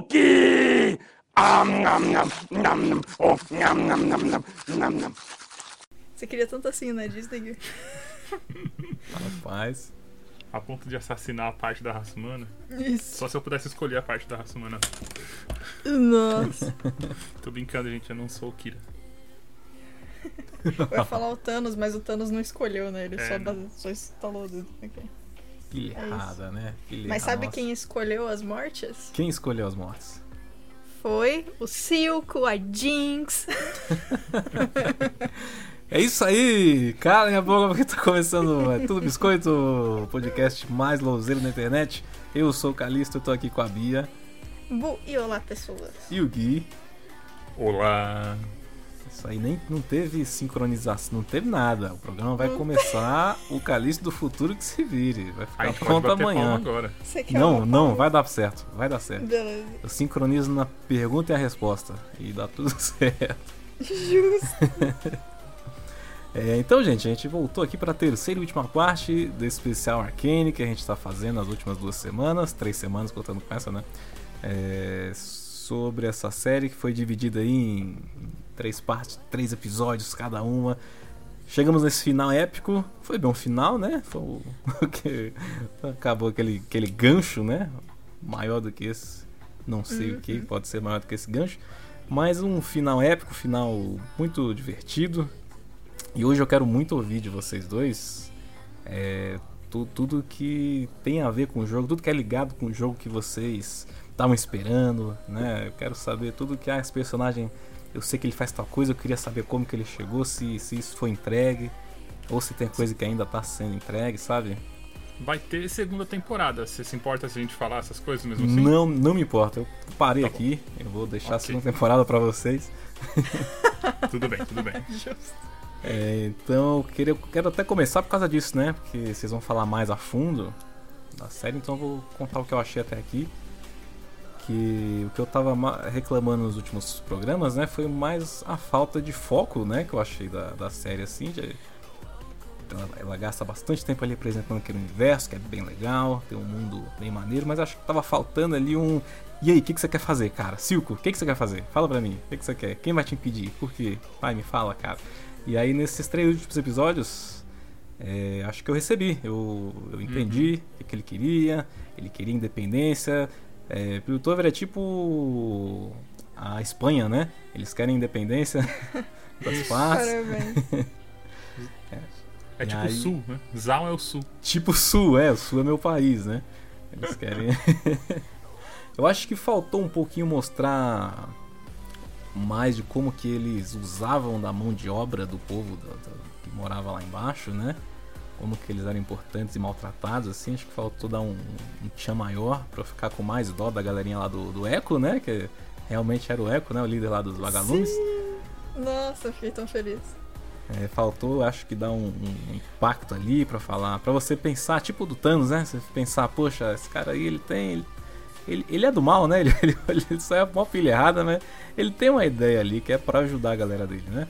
Cookie! Você queria tanto assim, né, Disney? Rapaz. A ponto de assassinar a parte da raça humana. Isso. Só se eu pudesse escolher a parte da raça humana. Nossa. Tô brincando, gente, eu não sou o Kira. Eu ia falar o Thanos, mas o Thanos não escolheu, né? Ele É, só, não. só instalou o dedo. Ok. Pilha É né? Mas sabe Nossa. quem escolheu as mortes? Quem escolheu as mortes? Foi o Silco, a Jinx. É isso aí, cara, daqui a pouco porque tá começando é Tudo Biscoito, o podcast mais louzeiro da internet. Eu sou o Calixto, eu tô aqui com a Bia Bu e olá, pessoas. e o Gui. Olá! Isso aí nem não teve sincronização, não teve nada. O programa vai começar o Calixto do futuro que se vire. Vai ficar pronto amanhã. agora. Não, não, vai dar certo, vai dar certo. Beleza. Eu sincronizo na pergunta e a resposta e dá tudo certo. Justo. É, então, gente, a gente voltou aqui para a terceira e última parte desse especial Arcane que a gente está fazendo nas últimas duas semanas, três semanas contando com essa, né? É, sobre essa série que foi dividida aí em três partes, três episódios cada uma. Chegamos nesse final épico, foi bem um final, né? Foi o acabou aquele, aquele gancho, né? Maior do que esse, não sei o que pode ser maior do que esse gancho, mas um final épico, final muito divertido. E hoje eu quero muito ouvir de vocês dois é, tu- tudo que tem a ver com o jogo, tudo que é ligado com o jogo que vocês estavam esperando, né? Eu quero saber tudo que ah, esse personagem, eu sei que ele faz tal coisa, eu queria saber como que ele chegou, se, se isso foi entregue, ou se tem coisa que ainda está sendo entregue, sabe? Vai ter segunda temporada. Você se importa se a gente falar essas coisas mesmo assim? Não, não me importa, eu parei Tá bom. aqui, eu vou deixar a Ok. segunda temporada para vocês. Tudo bem, tudo bem. É, então, eu queria- eu quero até começar por causa disso, né? Porque vocês vão falar mais a fundo da série, então eu vou contar o que eu achei até aqui. Que o que eu tava ma- reclamando nos últimos programas, né? Foi mais a falta de foco, né? Que eu achei da, da série, assim. de- ela, ela gasta bastante tempo ali apresentando aquele universo, que é bem legal, tem um mundo bem maneiro, mas acho que tava faltando ali um. E aí, o que, que você quer fazer, cara? Silco, o que, que você quer fazer? Fala pra mim, o que, que você quer? Quem vai te impedir? Por quê? Pai, me fala, cara. E aí, nesses três últimos episódios, é, acho que eu recebi. Eu, eu entendi o que, que ele queria. Ele queria independência. É, Piltover é tipo a Espanha, né? Eles querem independência das partes. Parabéns. É E tipo aí- o sul, né? Zal é o sul. Tipo o Sul, é, o Sul é meu país, né? Eles querem. Eu acho que faltou um pouquinho mostrar mais de como que eles usavam da mão de obra do povo da- da- que morava lá embaixo, né? Como que eles eram importantes e maltratados, assim. Acho que faltou dar um, um tchan maior pra ficar com mais dó da galerinha lá do, do Eco, né? Que realmente era o Eco, né? O líder lá dos vagalumes. Nossa, eu fiquei tão feliz. É, faltou, acho que dar um, um impacto ali pra falar, pra você pensar, tipo do Thanos, né? Você pensar, poxa, esse cara aí ele tem, ele, ele, ele é do mal, né? Ele, ele, ele só é uma pilha errada, mas ele tem uma ideia ali que é pra ajudar a galera dele, né?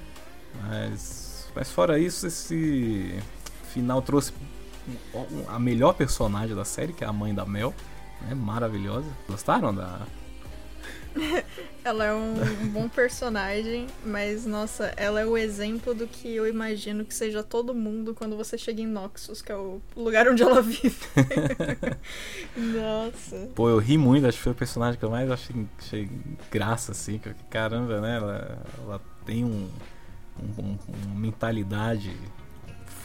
Mas, mas fora isso, esse final trouxe a melhor personagem da série, que é a mãe da Mel, né? Maravilhosa. Gostaram da? Ela é um, um bom personagem, mas nossa, ela é o exemplo do que eu imagino que seja todo mundo quando você chega em Noxus, que é o lugar onde ela vive. nossa. Pô, eu ri muito, acho que foi o personagem que eu mais achei, achei graça, assim, que caramba, né? Ela, ela tem um, um- um- uma mentalidade,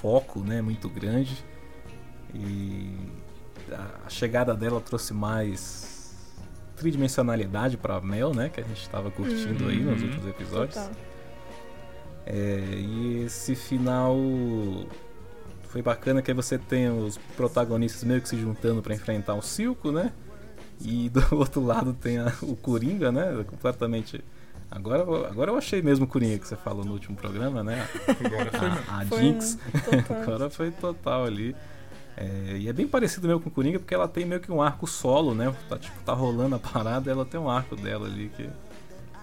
foco, né, muito grande. E a, chegada dela trouxe mais tridimensionalidade pra Mel, né? Que a gente tava curtindo aí nos Uhum. últimos episódios. Total. É, e esse final foi bacana que você tem os protagonistas meio que se juntando pra enfrentar o Silco, né? E do outro lado tem a- o Coringa, né? Completamente. Agora, agora eu achei mesmo o Coringa que você falou no último programa, né? Agora foi. A, a Foi, Jinx. total. Agora foi total ali. É, e é bem parecido mesmo com o Coringa, porque ela tem meio que um arco solo, né? Tá, tipo, tá rolando a parada ela tem um arco dela ali que,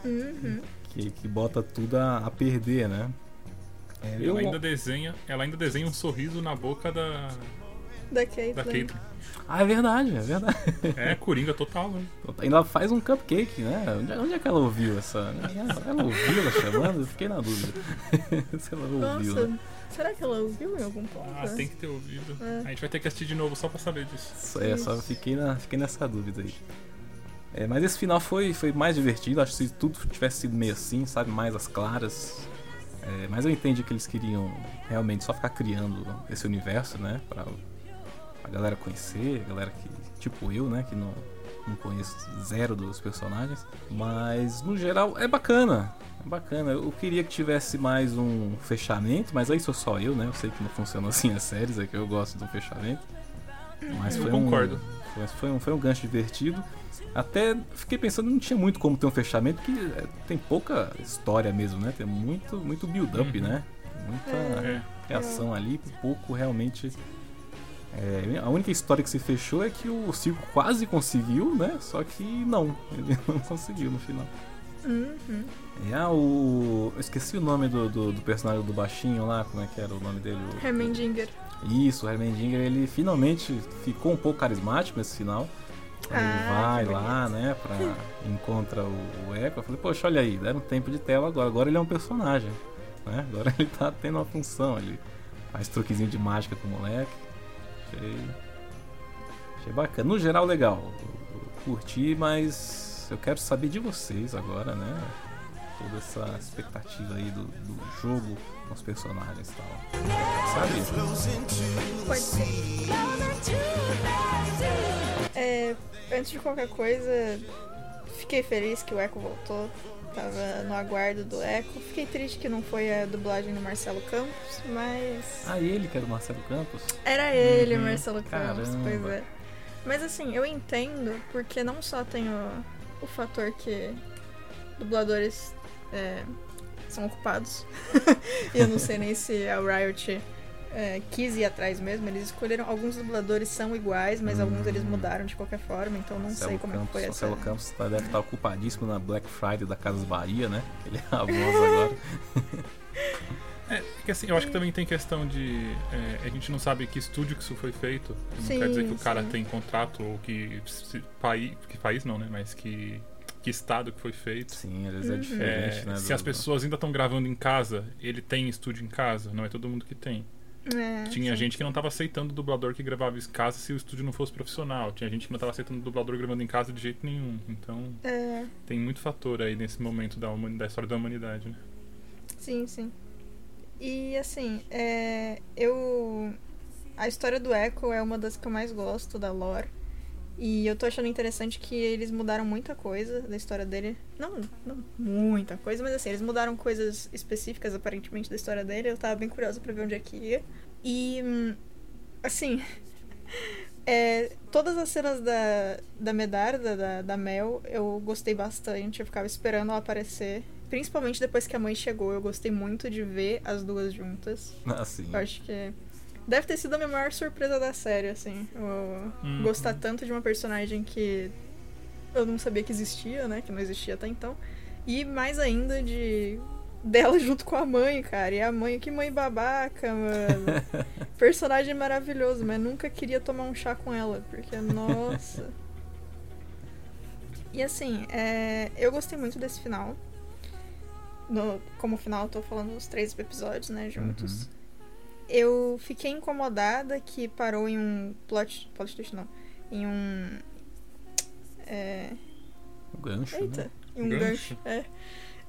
Uhum. que, que bota tudo a, a perder, né? É, eu, Ela ainda desenha, ela ainda desenha um sorriso na boca da Da Caitlyn. da Caitlyn. Ah, é verdade, é verdade. É, Coringa total, né? Ainda faz um cupcake, né? Onde, onde é que ela ouviu essa. Ela ouviu ela chamando? Eu fiquei na dúvida. Se ela ouviu, Nossa, né? será que ela ouviu em algum ponto? Ah, tem que ter ouvido. É. A gente vai ter que assistir de novo só pra saber disso. Só- É, só fiquei, na, fiquei nessa dúvida aí. É, mas esse final foi, foi mais divertido. Acho que se tudo tivesse sido meio assim, sabe? Mais as claras. É, mas eu entendi que eles queriam realmente só ficar criando esse universo, né? Pra a galera conhecer, a galera que. Tipo eu, né? Que não, não conheço zero dos personagens. Mas no geral é bacana. É bacana. Eu queria que tivesse mais um fechamento, mas aí sou só eu, né? Eu sei que não funciona assim as séries, é que eu gosto de um fechamento. Mas Eu foi concordo. Um, foi, foi um, foi um gancho divertido. Até fiquei pensando, não tinha muito como ter um fechamento, porque é, tem pouca história mesmo, né? Tem muito, muito build-up, Uhum. né? Muita É. criação ali, pouco realmente. É, a única história que se fechou é que o Circo quase conseguiu, né? Só que não, ele não conseguiu no final. Uhum. Ah, o. Eu esqueci o nome do, do, do personagem do baixinho lá, como é que era o nome dele? O- Hermendinger. Isso, o Hermendinger, ele finalmente ficou um pouco carismático nesse final. Aí ele Ah, vai lá, né, pra encontra o, o Echo. Eu falei, poxa, olha aí, deram tempo de tela agora. Agora ele é um personagem, né? Agora ele tá tendo uma função. Ele faz truquezinho de mágica com o moleque. Achei, achei bacana. No geral, legal. Curti, mas eu quero saber de vocês agora, né? Toda essa expectativa aí do, do jogo com os personagens e tal. Sabe? Pode ser. É, antes de qualquer coisa, fiquei feliz que o Echo voltou. Tava no aguardo do Echo. Fiquei triste que não foi a dublagem do Marcelo Campos, mas. Ah, ele que era o Marcelo Campos? Era ele, Uhum. Marcelo Campos, Caramba. pois é. Mas assim, eu entendo, porque não só tem o, o fator que dubladores é, são ocupados. e eu não sei nem se a Riot é, quis ir atrás mesmo. Eles escolheram. Alguns dubladores são iguais, mas alguns eles Hum. mudaram de qualquer forma, então não sei como é que foi essa. Marcelo Campos tá- deve estar ocupadíssimo na Black Friday da Casas Bahia, né? Ele é a voz agora. É, que assim, eu acho que também tem questão de. é, a gente não sabe que estúdio que isso foi feito. Não Sim, quer dizer que o cara sim. tem contrato ou que. se- país, que país não, né? Mas que. Que estado que foi feito. Sim, às vezes é Uhum. diferente, É, né? se do- as pessoas ainda estão gravando em casa, ele tem estúdio em casa, não é todo mundo que tem. É, Tinha sim. gente que não estava aceitando o dublador que gravava em casa se o estúdio não fosse profissional. Tinha gente que não estava aceitando o dublador gravando em casa de jeito nenhum. Então É, tem muito fator aí nesse momento da, da história da humanidade, né? sim, sim. E assim, é, eu. A história do Echo é uma das que eu mais gosto da lore. E eu tô achando interessante que eles mudaram muita coisa da história dele. Não, não muita coisa, mas assim, eles mudaram coisas específicas aparentemente da história dele. Eu tava bem curiosa pra ver onde é que ia. E. Assim. é, todas as cenas da, da Medarda, da, da Mel, eu gostei bastante. Eu ficava esperando ela aparecer. Principalmente depois que a mãe chegou, eu gostei muito de ver as duas juntas. Assim. Eu acho que deve ter sido a minha maior surpresa da série, assim. Uhum. gostar tanto de uma personagem que eu não sabia que existia, né? Que não existia até então. E mais ainda de dela junto com a mãe, cara. E a mãe, que mãe babaca, mano. personagem maravilhoso, mas nunca queria tomar um chá com ela, porque, nossa. E assim, é, eu gostei muito desse final. No- como final, eu tô falando os três episódios, né, juntos. Uhum. Eu fiquei incomodada que parou em um plot. Plot twist não. Em um. É. Gancho, Eita, né? em um Gancho? gancho. É.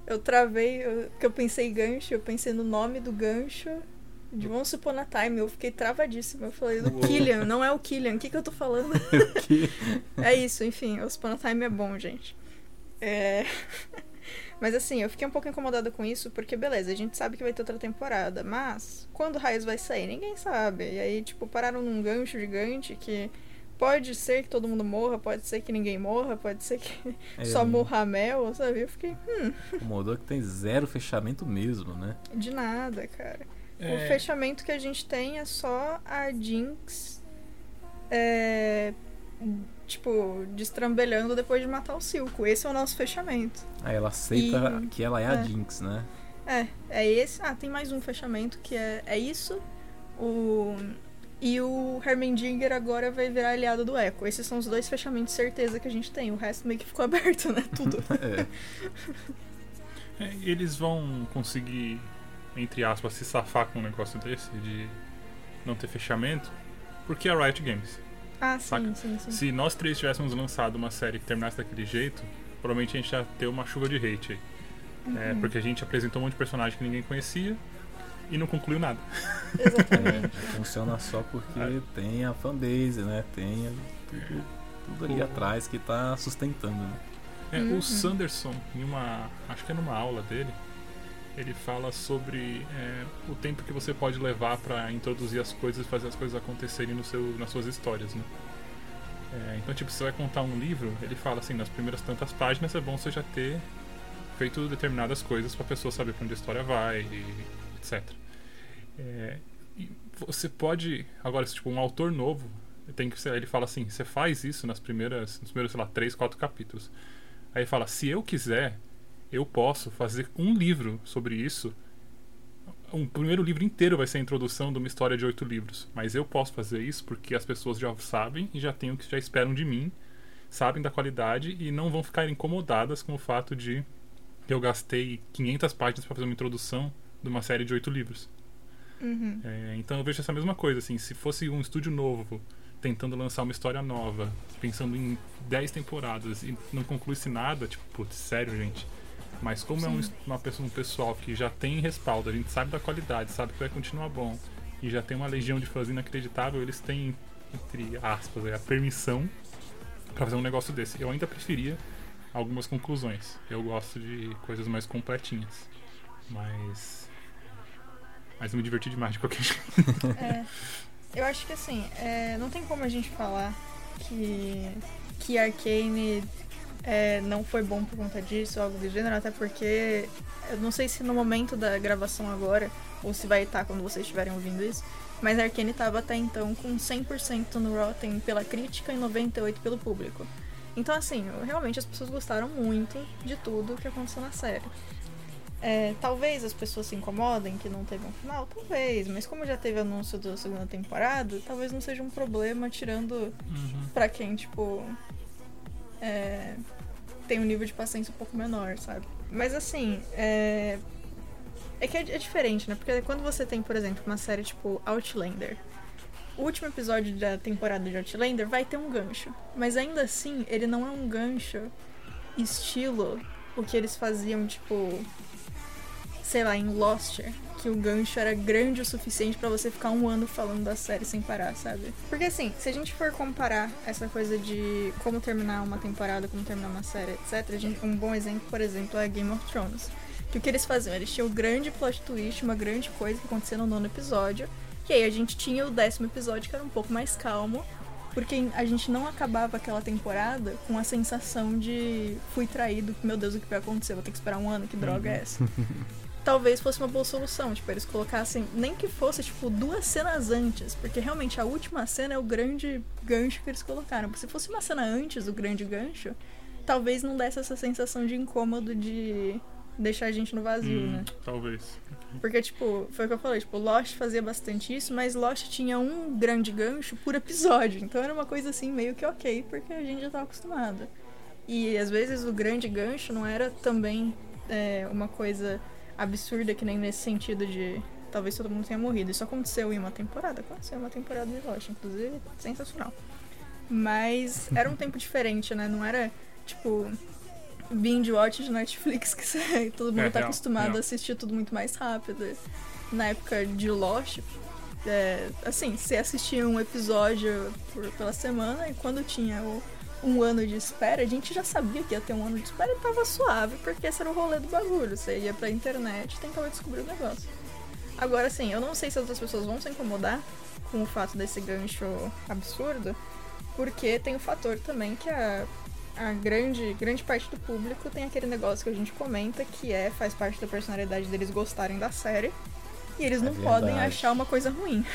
Eu travei, eu, que eu pensei gancho, eu pensei no nome do gancho de Once Upon a Time. Eu fiquei travadíssima. Eu falei do Uou. Killian, não é o Killian, o que, que eu tô falando? É isso, enfim, Once Upon a Time é bom, gente. É. Mas assim, eu fiquei um pouco incomodada com isso, porque beleza, a gente sabe que vai ter outra temporada, mas quando Raios vai sair? Ninguém sabe. E aí, tipo, pararam num gancho gigante que pode ser que todo mundo morra, pode ser que ninguém morra, pode ser que É, só morra a Mel, sabe? Eu fiquei, hum, Incomodou que tem zero fechamento mesmo, né? de nada, cara. O É, fechamento que a gente tem é só a Jinx. É, tipo, destrambelhando depois de matar o Silco. Esse é o nosso fechamento. Aí ela aceita E- que ela é a é. Jinx, né? É, é esse. Ah, tem mais um fechamento que é, é isso. O, E o Hermendinger agora vai virar aliado do Echo. Esses são os dois fechamentos de certeza que a gente tem. O resto meio que ficou aberto, né? Tudo. É. É, eles vão conseguir, entre aspas, se safar com um negócio desse, de não ter fechamento, porque é a Riot Games. Ah, sim, Saca? sim, sim. Se nós três tivéssemos lançado uma série que terminasse daquele jeito, provavelmente a gente ia ter uma chuva de hate aí. É, Uhum. porque a gente apresentou um monte de personagem que ninguém conhecia e não concluiu nada. Exatamente. É, funciona só porque É. tem a fanbase, né? Tem tudo, tudo ali O- atrás que tá sustentando, né? É, Uhum. O Sanderson, em uma. Acho que é numa aula dele, ele fala sobre é, o tempo que você pode levar pra introduzir as coisas e fazer as coisas acontecerem no seu, nas suas histórias, né? É, então, tipo, você vai contar um livro, ele fala assim, nas primeiras tantas páginas é bom você já ter feito determinadas coisas pra pessoa saber pra onde a história vai, e etc. É, e você pode. Agora, tipo, um autor novo, tem que ele fala assim, você faz isso nas primeiras, nos primeiros, sei lá, três, quatro capítulos. Aí fala, se eu quiser, eu posso fazer um livro sobre isso. Um primeiro livro inteiro vai ser a introdução de uma história de oito livros. Mas eu posso fazer isso porque as pessoas já sabem e já têm o que já esperam de mim, sabem da qualidade e não vão ficar incomodadas com o fato de eu gastei 500 páginas para fazer uma introdução de uma série de oito livros. Uhum. É, então eu vejo essa mesma coisa, assim, se fosse um estúdio novo, tentando lançar uma história nova, pensando em 10 temporadas e não concluísse nada, tipo, putz, sério, gente. Mas como é um, Sim. uma pessoa, um pessoal que já tem respaldo, a gente sabe da qualidade, sabe que vai continuar bom, e já tem uma legião de fãs inacreditável, eles têm, entre aspas, a permissão pra fazer um negócio desse. Eu ainda preferia algumas conclusões. Eu gosto de coisas mais completinhas. Mas. Mas eu me diverti demais de qualquer jeito. É, eu acho que assim, é, não tem como a gente falar que, que Arcane é, não foi bom por conta disso, algo do gênero, até porque eu não sei se no momento da gravação agora, ou se vai estar quando vocês estiverem ouvindo isso, mas Arcane estava até então com 100% no Rotten pela crítica e 98% pelo público. Então, assim, realmente as pessoas gostaram muito de tudo que aconteceu na série. É, talvez as pessoas se incomodem que não teve um final, talvez, mas como já teve anúncio da segunda temporada, talvez não seja um problema, tirando Uhum. pra quem, tipo, é, tem um nível de paciência um pouco menor, sabe? Mas assim, é, é que é, é diferente, né? Porque quando você tem, por exemplo, uma série tipo Outlander, o último episódio da temporada de Outlander vai ter um gancho, mas ainda assim ele não é um gancho estilo o que eles faziam, tipo, sei lá, em Lost, que o gancho era grande o suficiente pra você ficar um ano falando da série sem parar, sabe? Porque assim, se a gente for comparar essa coisa de como terminar uma temporada, como terminar uma série, etc., a gente- um bom exemplo, por exemplo, é Game of Thrones. Que o que eles faziam? Eles tinham um grande plot twist, uma grande coisa que acontecia no nono episódio, e aí a gente tinha o décimo episódio que era um pouco mais calmo, porque a gente não acabava aquela temporada com a sensação de fui traído, meu Deus, o que vai acontecer? Vou ter que esperar um ano, que droga é essa? Talvez fosse uma boa solução, tipo, eles colocassem, nem que fosse, tipo, duas cenas antes, porque realmente a última cena é o grande gancho que eles colocaram. Se fosse uma cena antes do grande gancho, talvez não desse essa sensação de incômodo de deixar a gente no vazio, Hum, né? Talvez. Porque, tipo, foi o que eu falei, tipo, Lost fazia bastante isso, mas Lost tinha um grande gancho por episódio. Então era uma coisa assim, meio que ok, porque a gente já tava acostumado. E às vezes o grande gancho não era também é, uma coisa absurda, que nem nesse sentido de talvez todo mundo tenha morrido. Isso aconteceu em uma temporada, aconteceu em uma temporada de Lost, inclusive sensacional. Mas era um tempo diferente, né? Não era, tipo, binge watch de Netflix que você- todo mundo É, tá real, acostumado real. a assistir tudo muito mais rápido. Na época de Lost, é, assim, você assistia um episódio por, pela semana e quando tinha o, um ano de espera, a gente já sabia que ia ter um ano de espera e tava suave, porque esse era o rolê do bagulho. Você ia pra internet e tentava descobrir o negócio. Agora, assim, eu não sei se as outras pessoas vão se incomodar com o fato desse gancho absurdo, porque tem o fator também que a, a grande, grande parte do público tem aquele negócio que a gente comenta, que é, faz parte da personalidade deles gostarem da série. E eles É não podem verdade. achar uma coisa ruim.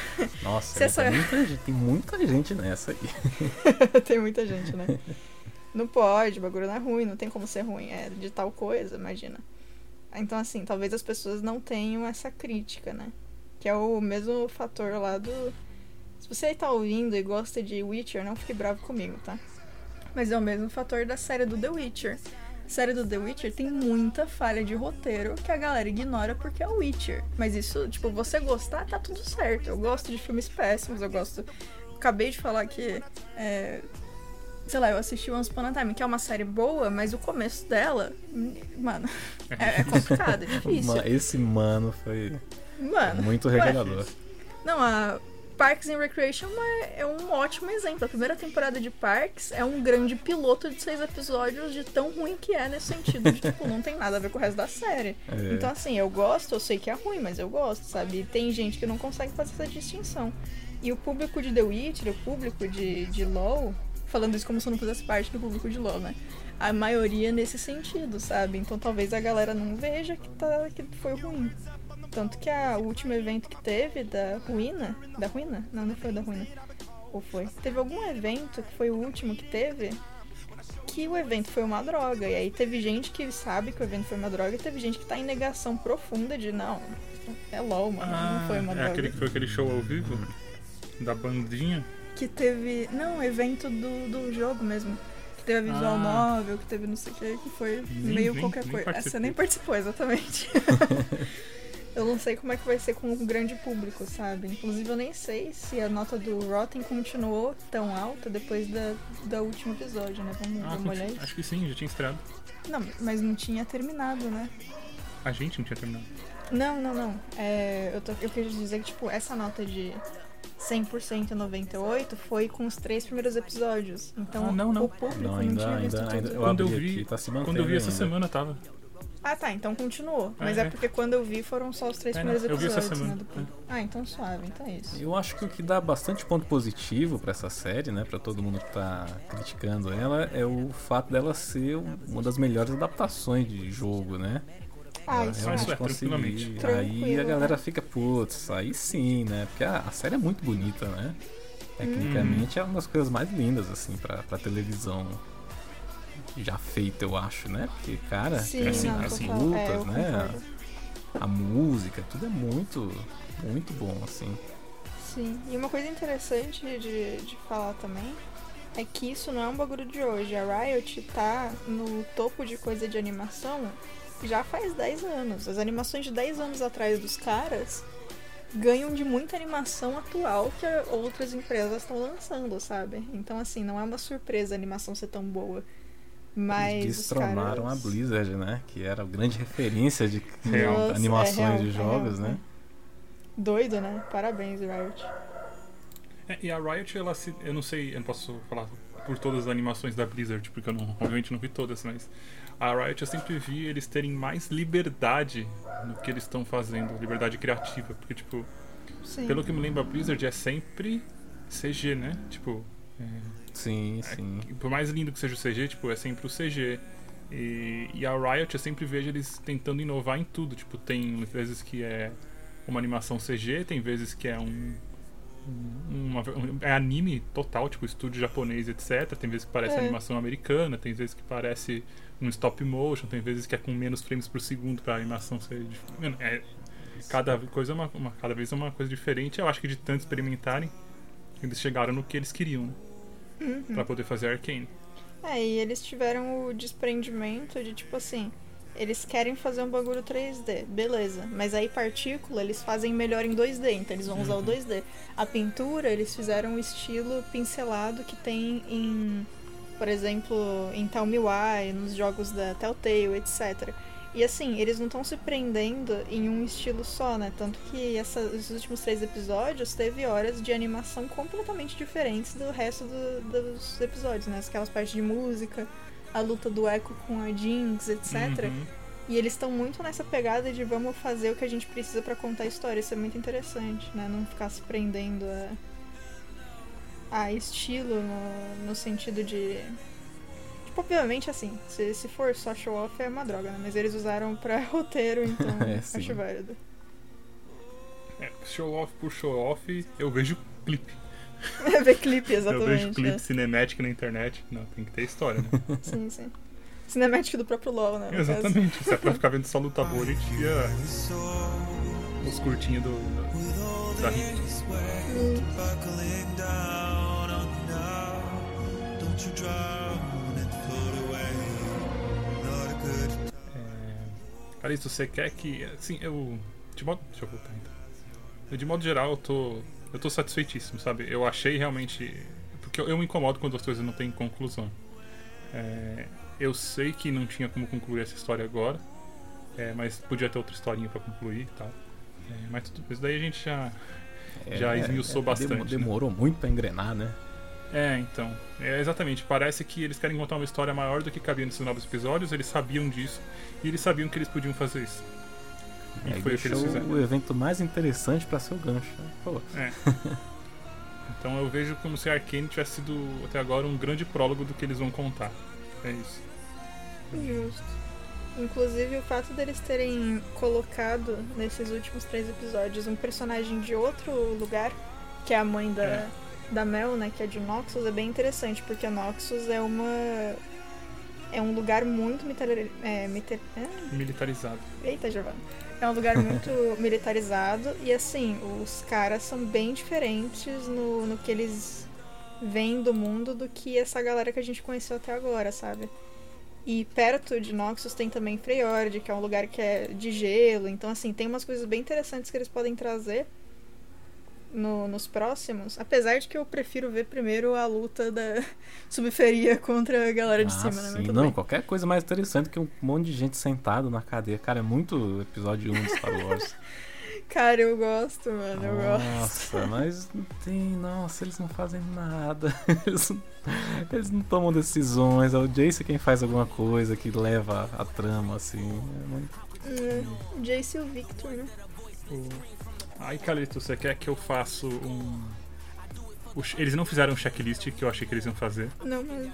Nossa, é, essa- tem, muita, gente- tem muita gente nessa aí. tem muita gente, né? Não pode, o bagulho não é ruim, não tem como ser ruim, é de tal coisa, imagina. Então, assim, talvez as pessoas não tenham essa crítica, né? Que é o mesmo fator lá do. Se você tá ouvindo e gosta de Witcher, não fique bravo comigo, tá? Mas é o mesmo fator da série do The Witcher. Série do The Witcher tem muita falha de roteiro que a galera ignora porque é o Witcher. Mas isso, tipo, você gostar, tá tudo certo. Eu gosto de filmes péssimos, eu gosto. Acabei de falar que. É... Sei lá, eu assisti Once Upon a Time, que é uma série boa, mas o começo dela. Mano, é, é complicado, é difícil. Esse mano foi Mano. muito revelador. Não, a Parks and Recreation é, é um ótimo exemplo. A primeira temporada de Parks é um grande piloto de seis episódios de tão ruim que é nesse sentido. De, tipo, não tem nada a ver com o resto da série. É. Então, assim, eu gosto, eu sei que é ruim, mas eu gosto, sabe? E tem gente que não consegue fazer essa distinção. E o público de The Witcher, o público de, de LoL, falando isso como se eu não fizesse parte do público de LoL, né? A maioria nesse sentido, sabe? Então talvez a galera não veja que, tá, que foi ruim. Tanto que a, o último evento que teve da Ruína. Da Ruína? Não, não foi da Ruína. Ou foi? Teve algum evento que foi o último que teve. Que o evento foi uma droga. E aí teve gente que sabe que o evento foi uma droga e teve gente que tá em negação profunda de não. É LOL, mano. não foi uma é droga. aquele que foi aquele show ao vivo? Da bandinha? Que teve. Não, evento do, do jogo mesmo. Que teve a visual Ah. novel, que teve não sei o que, que foi Nem- meio nem- qualquer nem coisa. Essa participei. nem participou, exatamente. eu não sei como é que vai ser com o grande público, sabe? Inclusive eu nem sei se a nota do Rotten continuou tão alta depois da, da último episódio, né? Vamos, Ah, vamos olhar isso. acho que sim, já tinha estreado. Não, mas não tinha terminado, né? A gente não tinha terminado. Não, não, não. É, eu, tô, eu quis dizer que, tipo, essa nota de 100% e 98 foi com os três primeiros episódios. Então, Ah, não, não. o público Não, não, ainda, tinha visto ainda, tudo. ainda eu Quando eu vi- aqui, tá Quando eu vi essa semana tava. Ah, tá, então continuou. Mas É, é, porque quando eu vi foram só os três É, primeiros não, eu vi essa episódios, semana, né? do- Ah, então suave, então é isso. Eu acho que o que dá bastante ponto positivo pra essa série, né, Pra todo mundo que tá criticando ela, é o fato dela ser uma das melhores adaptações de jogo, né? Ah, isso realmente é, conseguir. Aí a galera né? fica, putz, aí sim, né? Porque a, a série é muito bonita, né? Tecnicamente é uma das coisas mais lindas, assim, pra, pra televisão já feita, eu acho, né? Porque, cara, Sim, assim, não, as lutas, é, né? concordo. A música, tudo é muito, muito bom, assim. Sim, e uma coisa interessante de, de falar também é que isso não é um bagulho de hoje. A Riot tá no topo de coisa de animação já faz 10 anos. As animações de 10 anos atrás dos caras ganham de muita animação atual que outras empresas estão lançando, sabe? Então, assim, não é uma surpresa a animação ser tão boa. Mas. Destronaram caras... a Blizzard, né? Que era a grande referência de é animações real, de é jogos, real, né? Doido, né? Parabéns, Riot. É, e a Riot, ela se. Eu não sei, eu não posso falar por todas as animações da Blizzard, porque eu não, obviamente não vi todas, mas. A Riot eu sempre vi eles terem mais liberdade no que eles estão fazendo, liberdade criativa. Porque, tipo, Sim. pelo que me lembro, a Blizzard é sempre CG, né? Tipo, é, Sim, sim. por mais lindo que seja o CG, tipo, é sempre o CG. E, e a Riot eu sempre vejo eles tentando inovar em tudo. Tipo, tem vezes que é uma animação CG, tem vezes que é um. um- uma- um- é anime total, tipo estúdio japonês, etc. Tem vezes que parece É. animação americana, tem vezes que parece um stop motion, tem vezes que é com menos frames por segundo pra animação ser. É, cada coisa é uma, uma- cada vez é uma coisa diferente. Eu acho que de tanto experimentarem, eles chegaram no que eles queriam, né? Pra poder fazer Arcane. É, e eles tiveram o desprendimento de tipo assim, eles querem fazer um bagulho 3D, beleza. Mas aí partícula eles fazem melhor em 2D, então eles vão usar o 2D. A pintura eles fizeram o estilo pincelado que tem em, por exemplo, em Tell Me Why, nos jogos da Telltale, etc. E assim, eles não estão se prendendo em um estilo só, né? Tanto que essa, esses últimos três episódios teve horas de animação completamente diferentes do resto do- dos episódios, né? Aquelas partes de música, a luta do Echo com a Jinx, etc. Uhum. E eles estão muito nessa pegada de vamos fazer o que a gente precisa pra contar a história. Isso é muito interessante, né? Não ficar se prendendo a, a estilo no, no sentido de. Tipo, obviamente, assim, se, se for só show off é uma droga, né? Mas eles usaram pra roteiro, então É, sim. acho válido. É, show off por show off, eu vejo clipe. Ver clipe, eu vejo exatamente. clipe é. cinemático na internet. Não, tem que ter história, né? Sim, sim. Cinemático do próprio LoL, né? no caso. Exatamente. Se é pra ficar vendo só lutador, a gente ia os curtinhos do, do- da Hit. buckling É... Calixto, você quer que. Assim, eu. De modo. Deixa eu voltar então. Eu, De modo geral, eu tô. Eu tô satisfeitíssimo, sabe? Eu achei realmente. Porque eu, eu me incomodo quando as coisas não têm conclusão. É, Eu sei que não tinha como concluir essa história agora. é, mas podia ter outra historinha pra concluir e tal. É, mas tudo isso daí a gente já. Já esmiuçou bastante, demo- né? Demorou muito pra engrenar, né? É, então. É, exatamente. Parece que eles querem contar uma história maior do que cabia nesses novos episódios. Eles sabiam disso. E eles sabiam que eles podiam fazer isso. E Aí foi o que eles deixou fizeram. o evento mais interessante pra ser o gancho. né? Pô, É. Então eu vejo como se a Arkane tivesse sido até agora um grande prólogo do que eles vão contar. É isso. Justo. Inclusive o fato deles terem colocado nesses últimos três episódios um personagem de outro lugar, que é a mãe da, É. da Mel, né, que é de Noxus, é bem interessante, porque Noxus é uma. É um lugar muito é, é, Militarizado. Eita, Giovanna. É um lugar muito militarizado e assim, os caras são bem diferentes no, no que eles veem do mundo do que essa galera que a gente conheceu até agora, sabe? E perto de Noxus tem também Freyord, que é um lugar que é de gelo. Então, assim, tem umas coisas bem interessantes que eles podem trazer no- nos próximos. Apesar de que eu prefiro ver primeiro a luta da subferia contra a galera de ah, cima, né? sim. Não, bem. qualquer coisa mais interessante que um monte de gente sentado na cadeia. Cara, é muito episódio 1 de Star Wars. Cara, eu gosto, mano. Eu gosto. Nossa, mas não tem. Nossa, eles não fazem nada. Eles não, eles não tomam decisões. É o Jace quem faz alguma coisa que leva a trama, assim. É muito- Hum, Jace e o Victor, né? O... Aí, Calito, você quer que eu faça um. Eles não fizeram um checklist que eu achei que eles iam fazer. Não, mas.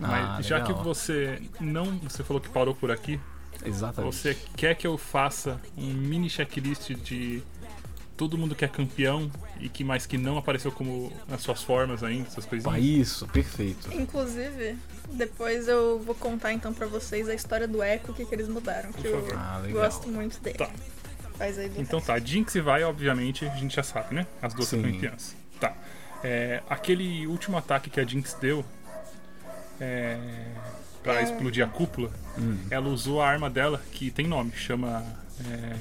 Mas Ah, já que legal. você não. Você falou que parou por aqui. Exatamente. Você quer que eu faça um mini checklist de todo mundo que é campeão e que mais que não apareceu como nas suas formas ainda, essas coisinhas? isso, perfeito. Inclusive, depois eu vou contar então pra vocês a história do Echo, o que, que eles mudaram. Que eu. Ah, legal. gosto muito dele. Tá. Faz aí Então tá, Jinx e vai, obviamente, a gente já sabe, né? As duas Sim. são campeãs. Tá. É, aquele último ataque que a Jinx deu é, pra É. explodir a cúpula, Hum. ela usou a arma dela, que tem nome, chama é,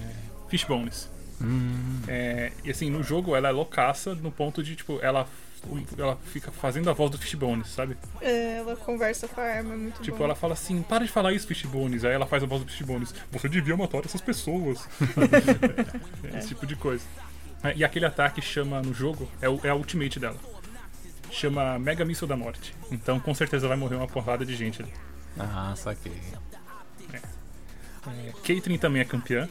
Fishbones. Hum. É, e assim, no jogo ela é loucaça no ponto de, tipo, ela, ela fica fazendo a voz do Fishbones, sabe? É, ela conversa com a arma, é muito Tipo, bom. ela fala assim, para de falar isso, Fishbones. Aí ela faz a voz do Fishbones. Você devia matar essas pessoas. É, Esse tipo de coisa. É, E aquele ataque chama no jogo, é, o- é a ultimate dela. Chama Mega Missile da Morte. Então com certeza vai morrer uma porrada de gente ali. Ah, saquei. É, Caitlyn também é campeã.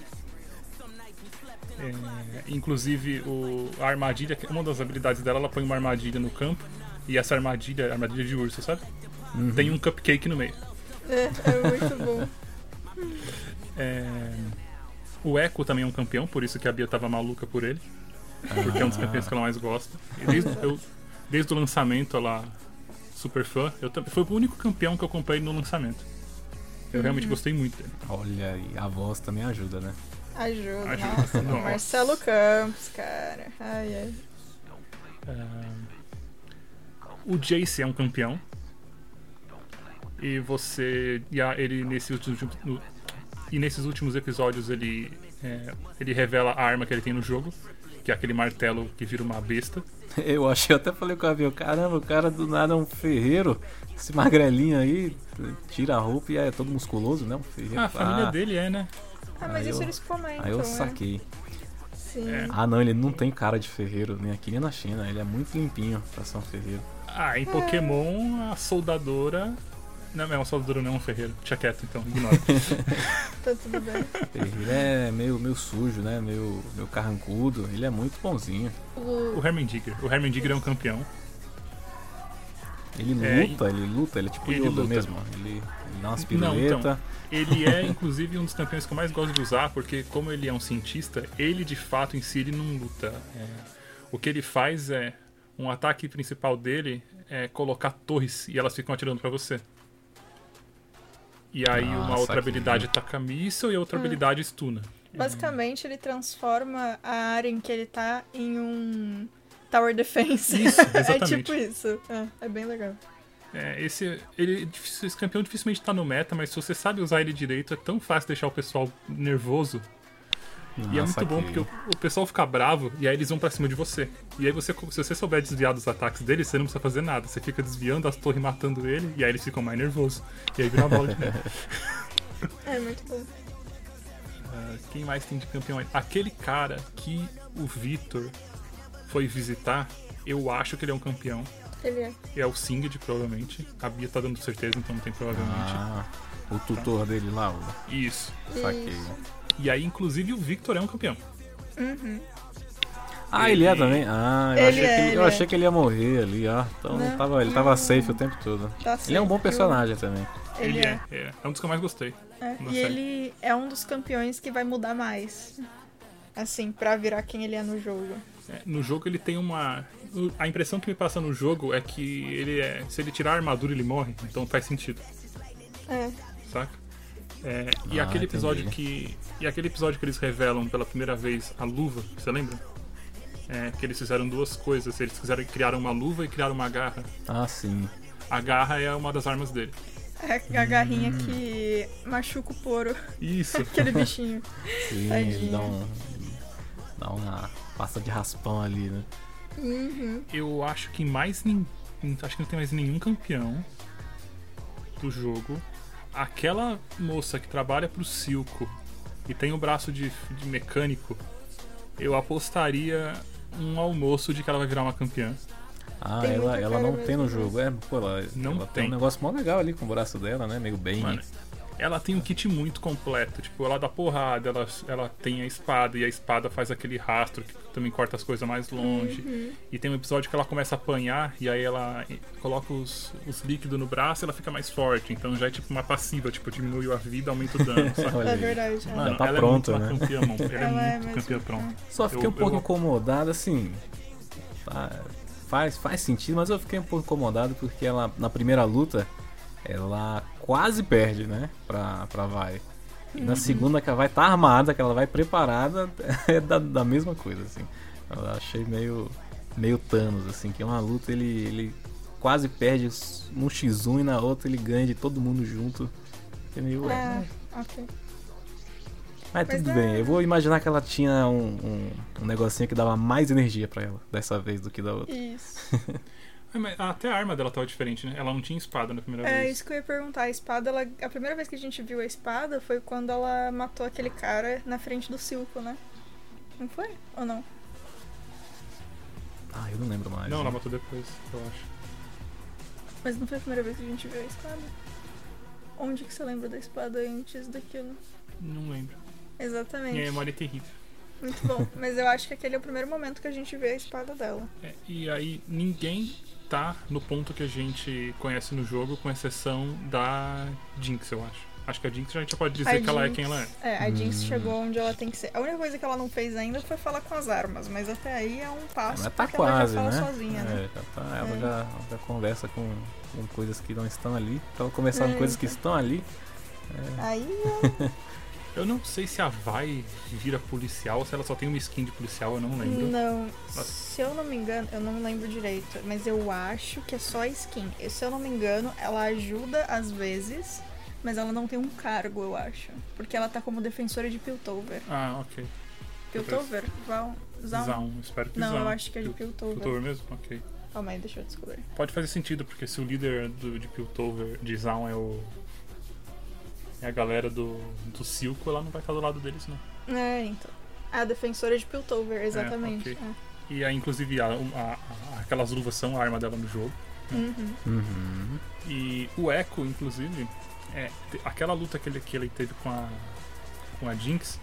É, inclusive o, a armadilha, uma das habilidades dela, ela põe uma armadilha no campo. E essa armadilha, armadilha de urso, sabe? Uhum. Tem um cupcake no meio. É, é muito bom. É, O Echo também é um campeão, por isso que a Bia tava maluca por ele. Porque é um dos campeões que ela mais gosta. E desde, eu- desde o lançamento, ela super fã. Eu, foi o único campeão que eu comprei no lançamento. Eu realmente gostei muito dele. Olha aí, a voz também ajuda, né? Ajuda, Ajuda. nossa. Nossa. Marcelo Campos, cara. Ai, ai. O Jace é um campeão. E você. E a- ele nesses últimos. no- e nesses últimos episódios ele. é, ele revela a arma que ele tem no jogo. Que é aquele martelo que vira uma besta. Eu achei, eu até falei com o Avião, caramba, o cara do nada é um ferreiro. Esse magrelinho aí, tira a roupa e é todo musculoso, né? Um ferreiro. Ah, a família ah, dele é, né? Ah, mas Aí isso eu- eles comentam. Aí eu né? saquei. Sim. É. Ah não, ele não tem cara de ferreiro, nem aqui nem na China. Ele é muito limpinho pra ser um ferreiro. Ah, em Pokémon, a soldadora. Não, é uma soldadora, não é um ferreiro. Deixa quieto, então, ignora. Tá tudo bem. Ferreiro é meio, meio sujo, né? Meio, meio carrancudo. Ele é muito bonzinho. O, o Hermendigger. O Hermendigger é um campeão. Ele É, luta, ele luta, ele é tipo ele Yoda luta. mesmo. Ele dá umas Não, piruetas. então. Ele é, inclusive, um dos campeões que eu mais gosto de usar, porque como ele é um cientista, ele de fato em si ele não luta. É, o que ele faz é. Um ataque principal dele é colocar torres e elas ficam atirando pra você. E aí uma Nossa, outra que habilidade taca míssil e a outra habilidade stuna. Basicamente, ele transforma a área em que ele tá em um Tower Defense. Isso, é tipo isso. É, é bem legal. É, esse, ele, esse campeão dificilmente tá no meta, mas se você sabe usar ele direito, é tão fácil deixar o pessoal nervoso. e é Nossa, muito bom que- porque o, o pessoal fica bravo e aí eles vão pra cima de você. E aí você, se você souber desviar dos ataques dele, você não precisa fazer nada. Você fica desviando as torres matando ele e aí eles ficam mais nervosos. E aí vira uma bola de neve. É muito bom. Ah, quem mais tem de campeão aí? Aquele cara que o Vitor foi visitar, eu acho que ele é um campeão. Ele é. É o Singed, provavelmente. A Bia tá dando certeza, então não tem provavelmente. Ah, o tutor dele lá, o Isso. saquei. Isso. E aí, inclusive, o Victor é um campeão. Ah, ele é Ele- também? Ah, eu, Ele achei, é, que ele, ele eu é. achei que ele ia morrer ali, ó. Então Não, tava, ele não. tava safe o tempo todo. Tá Ele é um bom personagem também. Ele, é. é. É um dos que eu mais gostei. É, E série. ele é um dos campeões que vai mudar mais. Assim, pra virar quem ele é no jogo. É, no jogo ele tem uma. A impressão que me passa no jogo é que ele é. Se ele tirar a armadura, ele morre. Então faz sentido, É. saca? É, e Ah, aquele episódio entendi. que. E aquele episódio que eles revelam pela primeira vez a luva, você lembra? É, que eles fizeram duas coisas. Eles fizeram criaram uma luva e criaram uma garra. Ah, sim. A garra é uma das armas dele. É a garrinha que machuca o poro. Isso. Aquele bichinho. Sim, Tadinho. dá um. Dá uma pasta de raspão ali, né? Uhum. Eu acho que mais nin... acho que não tem mais nenhum campeão do jogo. Aquela moça que trabalha pro Silco e tem o braço de, de mecânico, eu apostaria um almoço de que ela vai virar uma campeã. Ah, Tem ela, ela não mesmo, tem no né? jogo. É, pô, ela, Não ela tem tem. um negócio mó legal ali com o braço dela, né? Meio bem. Mano, ela tem um kit muito completo. Tipo, ela dá porrada, ela, ela tem a espada, e a espada faz aquele rastro que também corta as coisas mais longe. Uhum. E tem um episódio que ela começa a apanhar, e aí ela coloca os, os líquidos no braço e ela fica mais forte. Então já é tipo uma passiva, tipo, diminuiu a vida, aumenta o dano, É verdade. é. Mano, tá ela pronta, é muito né? campeã, mano. Ela, Ela é é muito mesmo. campeã pronta. Só fiquei Eu- um pouco eu- incomodado, assim. tá, faz, faz sentido, mas eu fiquei um pouco incomodado porque ela, na primeira luta, ela quase perde, né? Pra, pra Vai. E Uhum. na segunda, que ela vai estar tá armada, que ela vai preparada, é da, da mesma coisa, assim. Eu achei meio, meio Thanos, assim, que uma luta ele, ele quase perde num X1 e na outra ele ganha de todo mundo junto. É meio. É, mas- ok. mas Mas tudo é- bem, eu vou imaginar que ela tinha um, um, um negocinho que dava mais energia pra ela dessa vez do que da outra. Isso. É, mas até a arma dela tava diferente, né? Ela não tinha espada na primeira É vez. isso que eu ia perguntar. A espada, ela, a primeira vez que a gente viu a espada foi quando ela matou aquele cara na frente do Silco, né? Não foi? Ou não? Ah, eu não lembro mais. Não, ela né? matou depois, eu acho. Mas não foi a primeira vez que a gente viu a espada? Onde que você lembra da espada antes daquilo? Não lembro. Exatamente. Minha memória é terrível. Muito bom. Mas eu acho que aquele é o primeiro momento que a gente vê a espada dela. É, e aí ninguém tá no ponto que a gente conhece no jogo, com exceção da Jinx, eu acho. Acho que a Jinx a gente já pode dizer A que ela é Jinx- quem ela é. É, a Jinx Hum. chegou onde ela tem que ser. A única coisa que ela não fez ainda foi falar com as armas, mas até aí é um passo Mas tá porque quase, ela já fala né? sozinha, né? É, já tá, ela É. já, ela já conversa com, com coisas que não estão ali. Ela conversar É, com coisas que estão ali. Aí Eu não sei se a Vai vira policial ou se ela só tem uma skin de policial, eu não lembro. Não, Nossa. se eu não me engano, eu não lembro direito, mas eu acho que é só a skin. E se eu não me engano, ela ajuda às vezes, mas ela não tem um cargo, eu acho. Porque ela tá como defensora de Piltover. Ah, ok. Piltover? Val? Zaun? Zaun, espero que Não, Zaun. eu acho que é de Pil- Piltover. Piltover mesmo? Ok. Calma aí, deixa eu descobrir. Pode fazer sentido, porque se o líder do, de Piltover, de Zaun, é o. É a galera do, do Silco, ela não vai estar do lado deles, não. É, então. A defensora de Piltover, exatamente. ok. é. E aí, inclusive, a- a- a- aquelas luvas são a arma dela no jogo. Uhum. Uhum. E o Echo, inclusive, é aquela luta que ele, que ele teve com a, com a Jinx,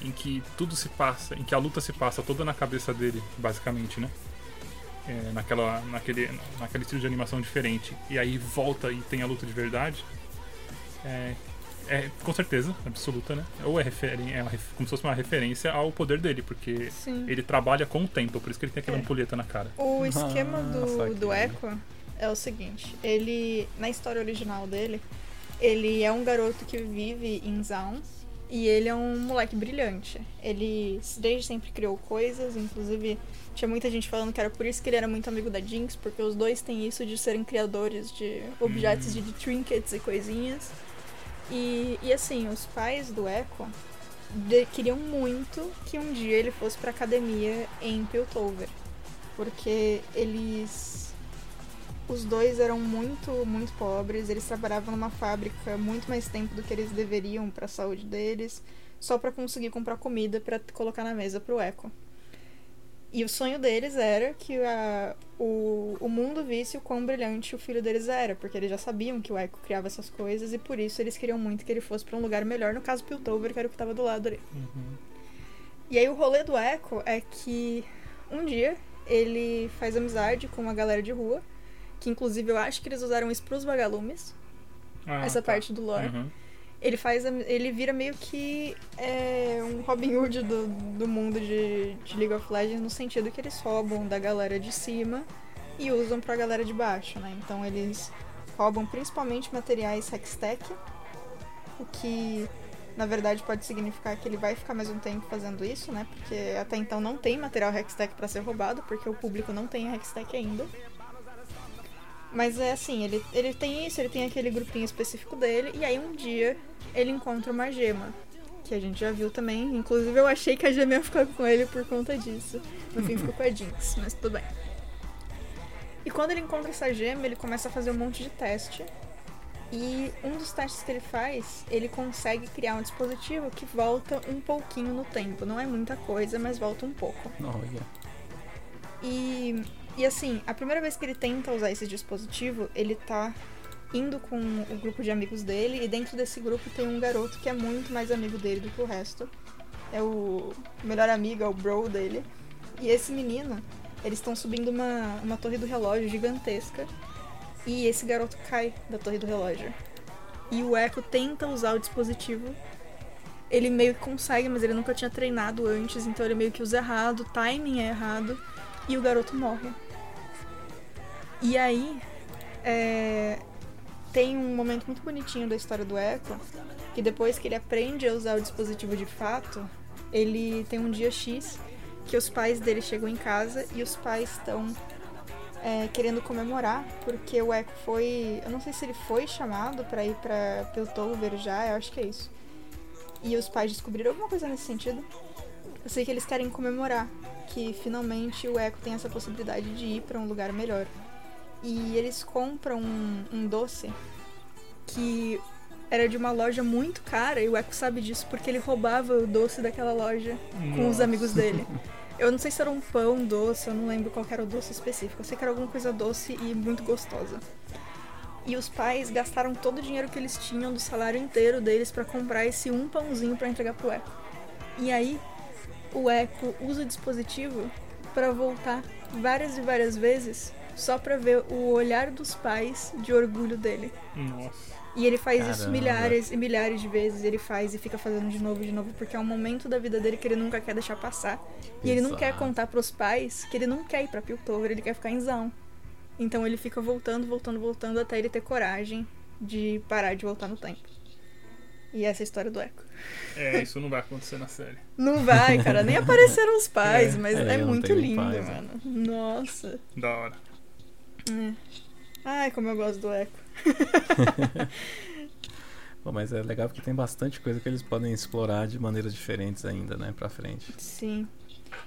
em que tudo se passa, em que a luta se passa toda na cabeça dele, basicamente, né? É, naquela, naquele, naquele estilo de animação diferente. E aí volta e tem a luta de verdade. É, é com certeza, absoluta, né? Ou é, referen é como se fosse uma referência ao poder dele, porque Sim. ele trabalha com o tempo, por isso que ele tem aquela É. ampulheta na cara. O esquema do, do que- Echo é o seguinte: ele, na história original dele, ele é um garoto que vive em Zaun E ele é um moleque brilhante. Ele desde sempre criou coisas, inclusive tinha muita gente falando que era por isso que ele era muito amigo da Jinx, porque os dois têm isso de serem criadores de objetos, de, de trinkets e coisinhas. E, e assim, os pais do Echo de- queriam muito que um dia ele fosse pra academia em Piltover. Porque eles. Os dois eram muito, muito pobres, eles trabalhavam numa fábrica muito mais tempo do que eles deveriam pra saúde deles, só pra conseguir comprar comida pra colocar na mesa pro Echo. E o sonho deles era que a, o, o mundo visse o quão brilhante o filho deles era, porque eles já sabiam que o Echo criava essas coisas e por isso eles queriam muito que ele fosse pra um lugar melhor, no caso Piltover, que era o que tava do lado ali. E aí o rolê do Echo é que um dia ele faz amizade com uma galera de rua, que inclusive eu acho que eles usaram isso pros vagalumes, Ah, essa tá. parte do lore. Uhum. Ele faz. Ele vira meio que é, um Robin Hood do, do mundo de, de League of Legends, no sentido que eles roubam da galera de cima e usam pra galera de baixo, né? Então eles roubam principalmente materiais Hextech, o que na verdade pode significar que ele vai ficar mais um tempo fazendo isso, né? Porque até então não tem material Hextech pra ser roubado, porque o público não tem Hextech ainda. Mas é assim, ele, ele tem isso, ele tem aquele grupinho específico dele, e aí um dia ele encontra uma gema. Que a gente já viu também. Inclusive eu achei que a gema ia ficar com ele por conta disso. No fim ficou com a Jinx, mas tudo bem. E quando ele encontra essa gema, ele começa a fazer um monte de teste. E um dos testes que ele faz, ele consegue criar um dispositivo que volta um pouquinho no tempo. Não é muita coisa, mas volta um pouco. Olha. E, e assim, a primeira vez que ele tenta usar esse dispositivo, ele tá indo com o grupo de amigos dele, e dentro desse grupo tem um garoto que é muito mais amigo dele do que o resto. É o melhor amigo, é o bro dele. E esse menino, eles estão subindo uma, uma torre do relógio gigantesca. E esse garoto cai da torre do relógio. E o Echo tenta usar o dispositivo. Ele meio que consegue, mas ele nunca tinha treinado antes, então ele meio que usa errado, o timing é errado e o garoto morre. E aí, é, tem um momento muito bonitinho da história do Echo, que depois que ele aprende a usar o dispositivo de fato, ele tem um dia X que os pais dele chegam em casa e os pais estão é, querendo comemorar, porque o Echo foi. Eu não sei se ele foi chamado pra ir pra Piltover já, eu acho que é isso. E os pais descobriram alguma coisa nesse sentido. Eu sei que eles querem comemorar que finalmente o Echo tem essa possibilidade de ir pra um lugar melhor. E eles compram um, um doce que era de uma loja muito cara e o Echo sabe disso porque ele roubava o doce daquela loja com os Nossa. amigos dele. Eu não sei se era um pão doce, eu não lembro qual era o doce específico. Eu sei que era alguma coisa doce e muito gostosa. E os pais gastaram todo o dinheiro que eles tinham do salário inteiro deles pra comprar esse um pãozinho pra entregar pro Echo. E aí, o Echo usa o dispositivo pra voltar várias e várias vezes só pra ver o olhar dos pais de orgulho dele. Nossa. E ele faz isso Caramba. milhares e milhares de vezes. Ele faz e fica fazendo de novo e de novo, porque é um momento da vida dele que ele nunca quer deixar passar. E ele não quer contar pros pais que ele não quer ir pra Piltover, ele quer ficar em Zaun. Então ele fica voltando, voltando, voltando até ele ter coragem de parar de voltar no tempo. E essa é a história do Echo. É, isso não vai acontecer na série. Não vai, cara, nem apareceram os pais, É, mas é, é, muito lindo, pais, né? mano. Nossa. Da hora. É. Ai, como eu gosto do Echo. Bom, mas é legal porque tem bastante coisa que eles podem explorar de maneiras diferentes ainda, né, pra frente. Sim.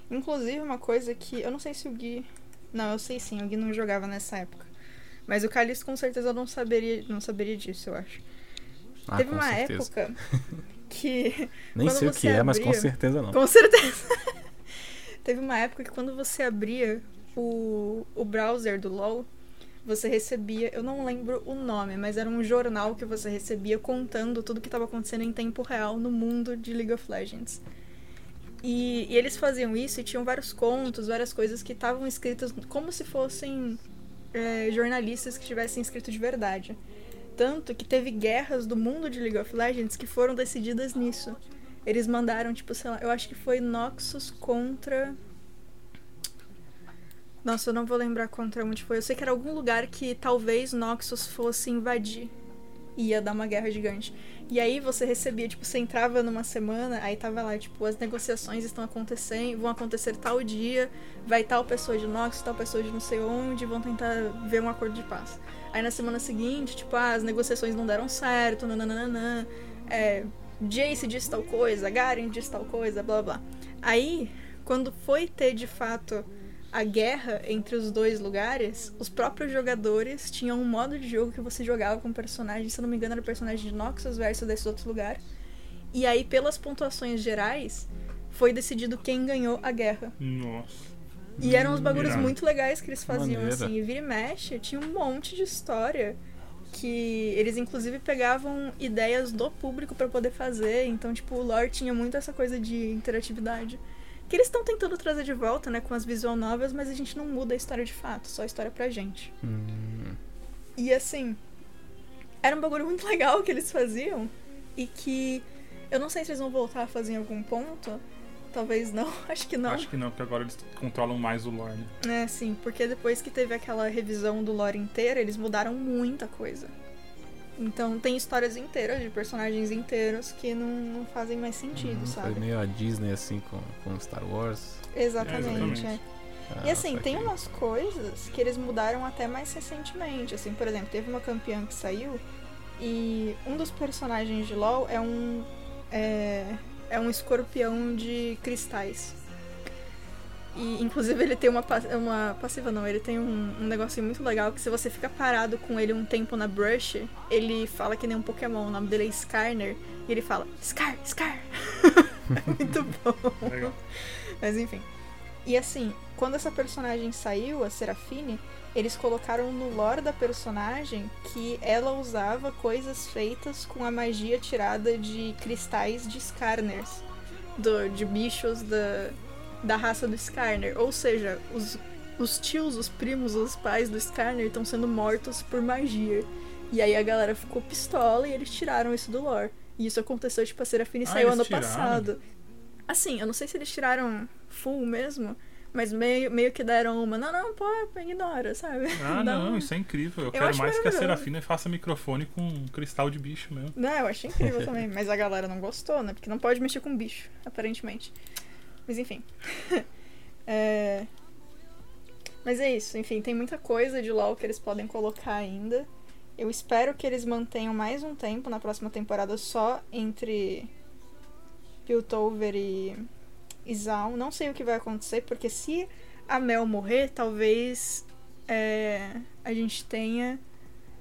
Inclusive, uma coisa que. Eu não sei se o Gui. Não, eu sei sim, o Gui não jogava nessa época. Mas o Calixto com certeza não saberia, não saberia disso, eu acho. Ah, Teve uma certeza. época que. Nem sei o que você é, mas com abria- certeza não. Com certeza. Teve uma época que quando você abria o, o browser do LoL, você recebia, eu não lembro o nome, mas era um jornal que você recebia contando tudo que estava acontecendo em tempo real no mundo de League of Legends. E, e eles faziam isso e tinham vários contos, várias coisas que estavam escritas como se fossem é, jornalistas que tivessem escrito de verdade. Tanto que teve guerras do mundo de League of Legends que foram decididas nisso. Eles mandaram, tipo, sei lá, eu acho que foi Noxus contra. Nossa, eu não vou lembrar contra onde foi. Eu sei que era algum lugar que talvez Noxus fosse invadir. Ia dar uma guerra gigante. E aí você recebia, tipo, você entrava numa semana, aí tava lá, tipo, as negociações estão acontecendo, vão acontecer tal dia, vai tal pessoa de Nox, tal pessoa de não sei onde, vão tentar ver um acordo de paz. Aí na semana seguinte, tipo, ah, as negociações não deram certo, nananana, é, Jace disse tal coisa, Garen disse tal coisa, blá blá. Aí, quando foi ter de fato a guerra entre os dois lugares, os próprios jogadores tinham um modo de jogo que você jogava com personagens, se eu não me engano, era o personagem de Noxus versus desses outros lugares. E aí, pelas pontuações gerais, foi decidido quem ganhou a guerra. Nossa. E eram uns bagulhos Irado. muito legais que eles faziam, Maneiro. assim. E vira e mexe, tinha um monte de história que eles inclusive pegavam ideias do público pra poder fazer. Então, tipo, o lore tinha muito essa coisa de interatividade. Que eles estão tentando trazer de volta, né, com as visual novels, mas a gente não muda a história de fato, só a história pra gente. Hum, E assim, era um bagulho muito legal que eles faziam e que eu não sei se eles vão voltar a fazer em algum ponto. Talvez não, acho que não. Acho que não, porque agora eles controlam mais o lore, né? É, sim, porque depois que teve aquela revisão do lore inteira, eles mudaram muita coisa. Então tem histórias inteiras de personagens inteiros que não, não fazem mais sentido, foi sabe? meio a Disney assim com, com Star Wars. Exatamente. É, exatamente. é. Ah, E assim, tem umas coisas que eles mudaram até mais recentemente. Assim, por exemplo, teve uma campeã que saiu e um dos personagens de LoL é um. É, é um escorpião de cristais. E inclusive ele tem uma, uma passiva não, ele tem um, um negocinho muito legal que se você fica parado com ele um tempo na brush, ele fala que nem um Pokémon, o nome dele é Skarner, e ele fala Scar, Scar. é muito bom. Legal. Mas enfim. E assim, quando essa personagem saiu, a Serafine, eles colocaram no lore da personagem que ela usava coisas feitas com a magia tirada de cristais de Skarners. Do, de bichos da, da raça do Skarner. Ou seja, os, os tios, os primos, os pais do Skarner estão sendo mortos por magia. E aí a galera ficou pistola e eles tiraram isso do lore. E isso aconteceu, tipo, a Serafine Ah, saiu ano tiraram? passado. Assim, eu não sei se eles tiraram full mesmo, mas meio, meio que deram uma. Não, não, pô, ignora, sabe? Ah, não, um- isso é incrível. Eu, Eu quero acho mais que a. Serafina faça microfone com um cristal de bicho mesmo. Não, eu achei incrível também, mas a galera não gostou, né? Porque não pode mexer com bicho, aparentemente. Mas enfim. É, Mas é isso, enfim, tem muita coisa de LoL que eles podem colocar ainda. Eu espero que eles mantenham mais um tempo na próxima temporada só entre Piltover e Izal. Não sei o que vai acontecer, porque se a Mel morrer, talvez é, a gente tenha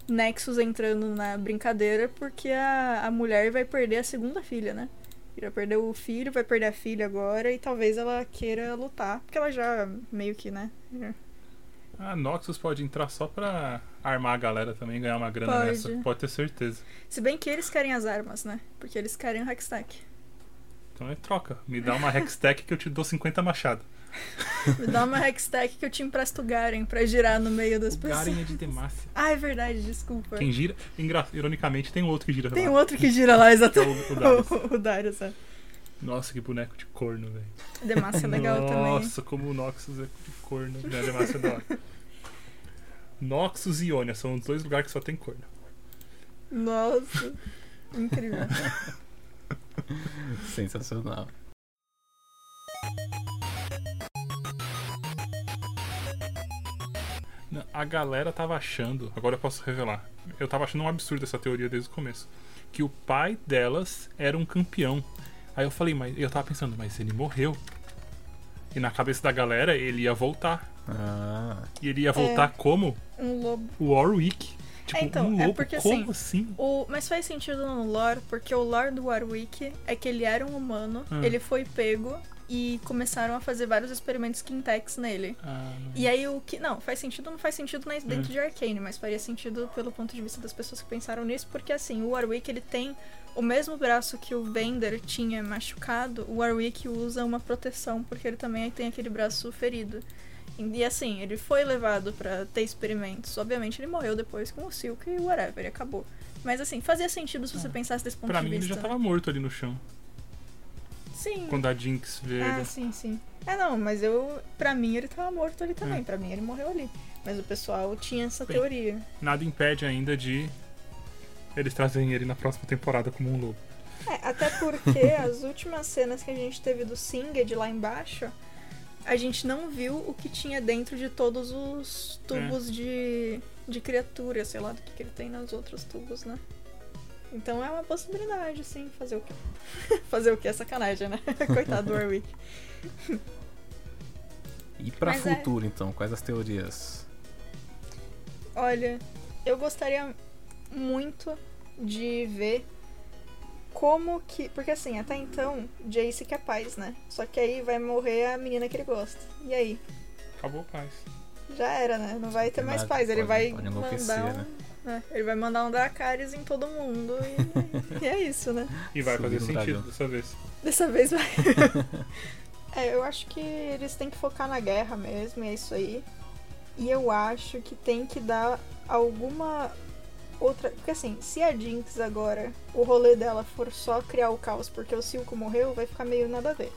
Nexus entrando na brincadeira, porque a, a mulher vai perder a segunda filha, né? Já perdeu o filho, vai perder a filha agora, e talvez ela queira lutar, porque ela já meio que, né? A Noxus pode entrar só pra armar a galera também e ganhar uma grana Pode. nessa. Pode ter certeza. Se bem que eles querem as armas, né? Porque eles querem o Hextech. Então é troca. Me dá uma Hextech que eu te dou 50 machado. Me dá uma Hextech que eu te empresto o Garen pra girar no meio das pessoas. Garen é de Demacia. Ah, é verdade, desculpa. Quem gira. engra- Ironicamente, tem um outro que gira Tem lá. um outro que gira lá, é exatamente. o, o Darius. O, o é. Nossa, que boneco de corno, velho. Demacia é legal também. Nossa, como o Noxus é de corno. Né? Demacia é da hora. Noxus e Ionia são os dois lugares que só tem corno. Nossa. Incrível. Sensacional. A galera tava achando, agora eu posso revelar. Eu tava achando um absurdo essa teoria desde o começo. Que o pai delas era um campeão. Aí eu falei, mas eu tava pensando, mas ele morreu. E na cabeça da galera ele ia voltar. Ah, E ele ia voltar como? Um lobo. O Warwick. Tipo, É, então, um é lobo. porque, como assim, assim? O, mas faz sentido no lore, porque o lore do Warwick é que ele era um humano, Hum. ele foi pego e começaram a fazer vários experimentos Kintex nele. Ah, E aí o que. Não, faz sentido, não faz sentido na- dentro Hum. de Arcane, mas faria sentido pelo ponto de vista das pessoas que pensaram nisso, porque assim, o Warwick ele tem o mesmo braço que o Vender tinha machucado, o Warwick usa uma proteção, porque ele também tem aquele braço ferido. E assim, ele foi levado pra ter experimentos. Obviamente ele morreu depois com o Silk e whatever, ele acabou. Mas assim, fazia sentido se você pensasse desse ponto pra de mim ele vista. já tava morto ali no chão. Sim. Quando a Jinx veio. Ah, sim, sim. É, não, mas eu. Pra mim ele tava morto ali também. Pra mim ele morreu ali. Mas o pessoal tinha essa Bem. teoria. Nada impede ainda de eles trazem ele na próxima temporada como um lobo. É, até porque as últimas cenas que a gente teve do Singed lá embaixo, a gente não viu o que tinha dentro de todos os tubos de, de criatura, sei lá do que, que ele tem nos outros tubos, né? Então é uma possibilidade, sim, fazer o quê? fazer o quê? É sacanagem, né? Coitado do Warwick. E pra Mas é. futuro, então, quais as teorias? Olha, eu gostaria muito de ver como que. Porque assim, até então, Jace quer paz, né? Só que aí vai morrer a menina que ele gosta. E aí? Acabou paz. Já era, né? Não vai ter mais paz. Ele pode- vai pode mandar enlouquecer, um. né? Né? Ele vai mandar um Dracarys em todo mundo. E, e é isso, né? E vai fazer no sentido dessa vez. Dessa vez vai. é, eu acho que eles têm que focar na guerra mesmo, e é isso aí. E eu acho que tem que dar alguma outra. Porque assim, se a Jinx agora, o rolê dela for só criar o caos porque o Silco morreu, vai ficar meio nada a ver.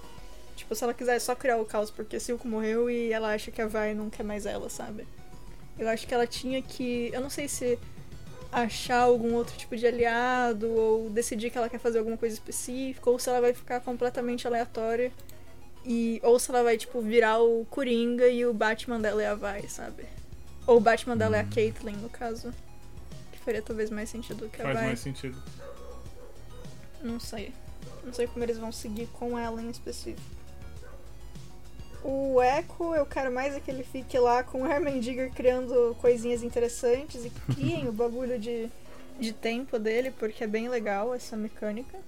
Tipo, se ela quiser só criar o caos porque o Silco morreu e ela acha que a Vai não quer mais ela, sabe? Eu acho que ela tinha que. Eu não sei se achar algum outro tipo de aliado ou decidir que ela quer fazer alguma coisa específica ou se ela vai ficar completamente aleatória e ou se ela vai tipo virar o Coringa e o Batman dela é a Vai, sabe? Ou o Batman dela é a Caitlyn, no caso. Que faria talvez mais sentido que a Faz Vai. mais sentido. Não sei. Não sei como eles vão seguir com ela em específico. O Echo, eu quero mais é que ele fique lá com o Hermendigger criando coisinhas interessantes e criem o bagulho de, de tempo dele, porque é bem legal essa mecânica.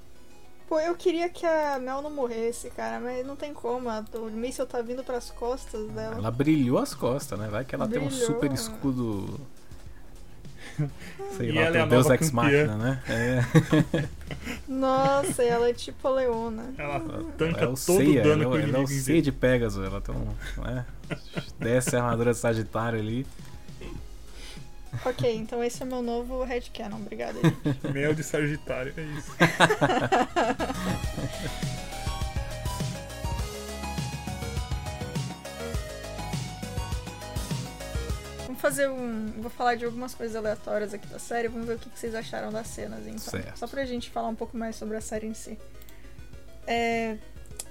Pô, eu queria que a Mel não morresse, cara, mas não tem como. a- O míssil tá vindo pras costas dela. Ela brilhou as costas, né? Vai que ela tem um Brilhou. super escudo. Sei E lá, ela é Deus nova Ex campeã. Machina, né? É, Nossa, ela é tipo a Leona. Ela ela tanca é o todo Seiya, o dano ela, que ela é o envia. de Pegasus, ela tem um. Né? Desce a armadura de Sagitário ali. Ok, então esse é meu novo headcanon. Obrigada, gente. Mel de Sagitário, é isso. fazer um. Vou falar de algumas coisas aleatórias aqui da série. Vamos ver o que que vocês acharam das cenas, então. Certo. Só pra gente falar um pouco mais sobre a série em si. É,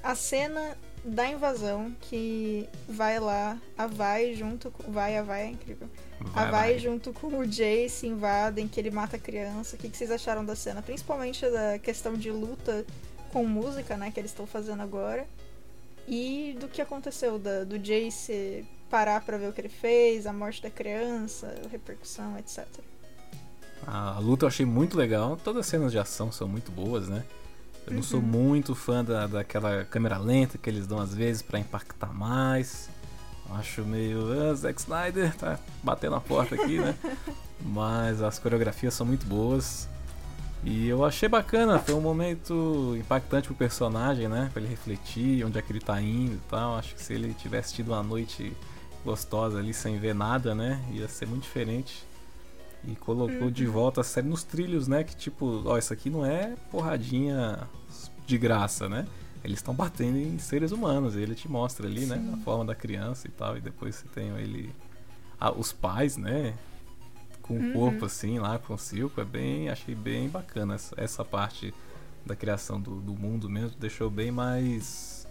a cena da invasão que vai lá, a Vai junto com. Vai, a Vai é incrível. Vai, a Vai, vai. junto com o Jace invadem, que ele mata a criança. O que, que vocês acharam da cena? Principalmente da questão de luta com música, né? Que eles estão fazendo agora. E do que aconteceu, da, do Jace parar pra ver o que ele fez, a morte da criança, a repercussão, etc. A luta eu achei muito legal. Todas as cenas de ação são muito boas, né? Eu não sou Uhum. muito fã da, daquela câmera lenta que eles dão às vezes pra impactar mais. Eu Acho meio. Ah, Zack Snyder tá batendo a porta aqui, né? Mas as coreografias são muito boas. E eu achei bacana, foi um momento impactante pro personagem, né? Pra ele refletir onde é que ele tá indo e tal. Acho que se ele tivesse tido uma noite gostosa ali sem ver nada, né? Ia ser muito diferente. E colocou de volta a série nos trilhos, né? Que tipo, ó, isso aqui não é porradinha de graça, né? Eles estão batendo em seres humanos, e ele te mostra ali, né? Sim. A forma da criança e tal, e depois você tem ele. ah, os pais, né? Com o Uhum. corpo assim, lá com o Silco, é bem. Achei bem bacana essa, essa parte da criação do, do mundo mesmo, deixou bem mais.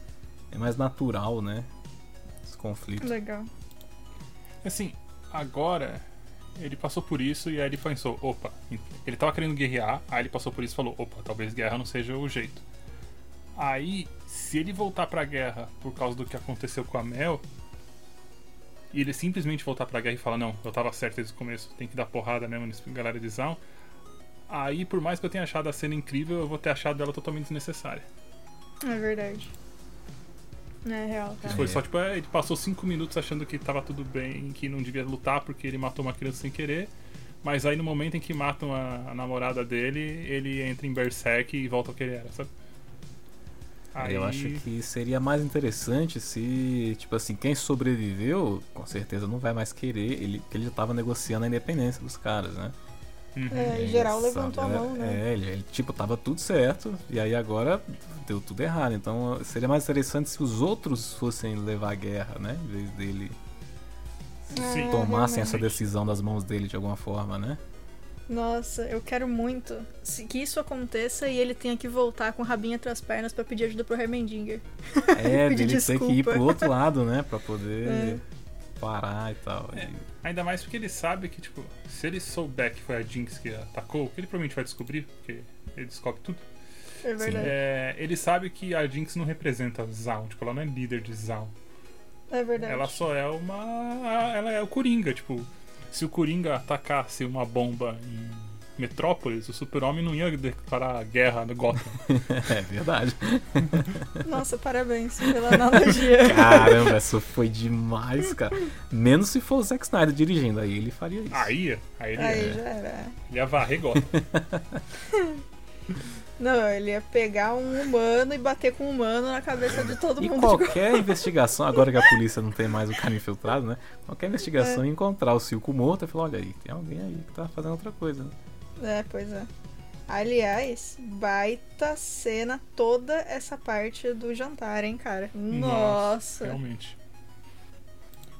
É mais natural, né? Os conflitos. Legal. Assim, agora ele passou por isso e aí ele pensou, opa, ele tava querendo guerrear, aí ele passou por isso e falou, opa, talvez guerra não seja o jeito. Aí, se ele voltar pra guerra por causa do que aconteceu com a Mel, e ele simplesmente voltar pra guerra e falar, não, eu tava certo desde o começo, tem que dar porrada mesmo nesse galera de Zaun, aí por mais que eu tenha achado a cena incrível, eu vou ter achado ela totalmente desnecessária. É verdade. É real, tá? Foi É. só, tipo, é, ele passou cinco minutos achando que tava tudo bem, que não devia lutar porque ele matou uma criança sem querer. Mas aí no momento em que matam a, a namorada dele, ele entra em Berserk e volta ao que ele era, sabe? Aí, Eu acho que seria mais interessante se, tipo assim, quem sobreviveu, com certeza não vai mais querer, ele, porque ele já tava negociando a independência dos caras, né? Uhum. É, em geral Ele levantou a mão, né? É, ele, ele, tipo, tava tudo certo, e aí agora deu tudo errado. Então seria mais interessante se os outros fossem levar a guerra, né? Em vez dele Sim. É, tomassem essa decisão das mãos dele de alguma forma, né? Nossa, eu quero muito que isso aconteça e ele tenha que voltar com o rabinho entre as pernas pra pedir ajuda pro Hermendinger. É, dele ter que ir pro outro lado, né? Pra poder É. parar e tal. É. E- Ainda mais porque ele sabe que, tipo, se ele souber que foi a Jinx que atacou, que ele provavelmente vai descobrir, porque ele descobre tudo. É verdade. É, ele sabe que a Jinx não representa Zaun, tipo, ela não é líder de Zaun. É, verdade. Ela só é uma. Ela é o Coringa, tipo. Se o Coringa atacasse uma bomba em Metrópolis, o Super-Homem não ia declarar guerra no Gotham. É verdade. Nossa, parabéns pela analogia. Caramba, essa foi demais, cara. Menos se for o Zack Snyder dirigindo, aí ele faria isso. Aí, aí ele, Aí ia, já era. ele ia varrer Gotham. Não, ele ia pegar um humano e bater com um humano na cabeça de todo E mundo. qualquer investigação, agora que a polícia não tem mais o cara infiltrado, né? Qualquer É. investigação encontrar o Silco morto e falar, olha aí, tem alguém aí que tá fazendo outra coisa. né? É, pois é. Aliás, baita cena toda essa parte do jantar, hein, cara? Nossa! Realmente.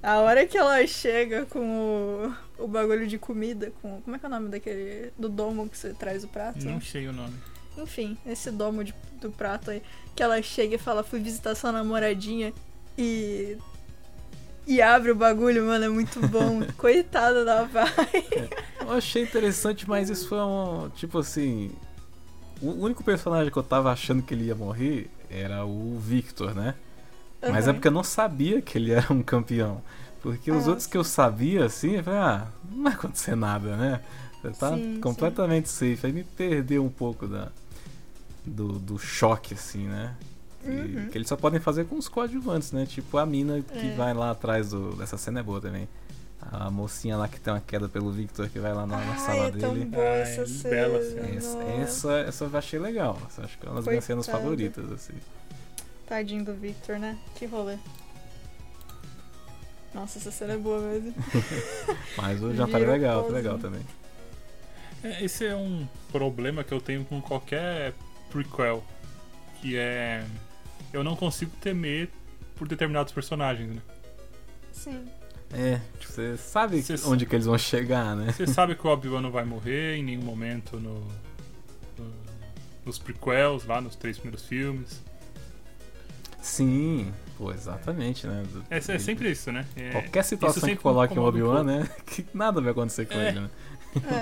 A hora que ela chega com o, o bagulho de comida, com. Como é que é o nome daquele. do domo que você traz o prato? Não sei o nome. Enfim, esse domo de- do prato aí. Que ela chega e fala, fui visitar sua namoradinha e. E abre o bagulho, mano, é muito bom. Coitada da vai. Eu achei interessante, mas isso foi um. Tipo assim. O único personagem que eu tava achando que ele ia morrer era o Victor, né? Mas é porque eu não sabia que ele era um campeão. Porque os Ah, outros que eu sabia, assim, eu falei, ah, não vai acontecer nada, né? Você tá Sim, completamente safe. Aí me perdeu um pouco da, do, do choque, assim, né? Uhum. Que eles só podem fazer com os coadjuvantes, né? Tipo a mina que É. vai lá atrás do. Dessa cena é boa também. A mocinha lá que tem uma queda pelo Victor que vai lá na, na Ai, sala é tão dele. Ai, essa cena. bela cena. Essa, essa, essa eu achei legal. Essa acho que é uma das minhas cenas favoritas, assim. Tadinho do Victor, né? Que rolê. Nossa, essa cena é boa mesmo. Mas o jantar é legal, foi pose. legal também. É, Esse é um problema que eu tenho com qualquer prequel. Que é. Eu não consigo temer por determinados personagens, né? Sim. É, tipo, você sabe Você onde que eles vão chegar, né? Você sabe que o Obi-Wan não vai morrer em nenhum momento no, no- nos prequels, lá nos três primeiros filmes. Sim, pô, exatamente, né? Do- É, é sempre isso, né? É, Qualquer situação que coloque o Obi-Wan, né? Que nada vai acontecer com É. ele, né?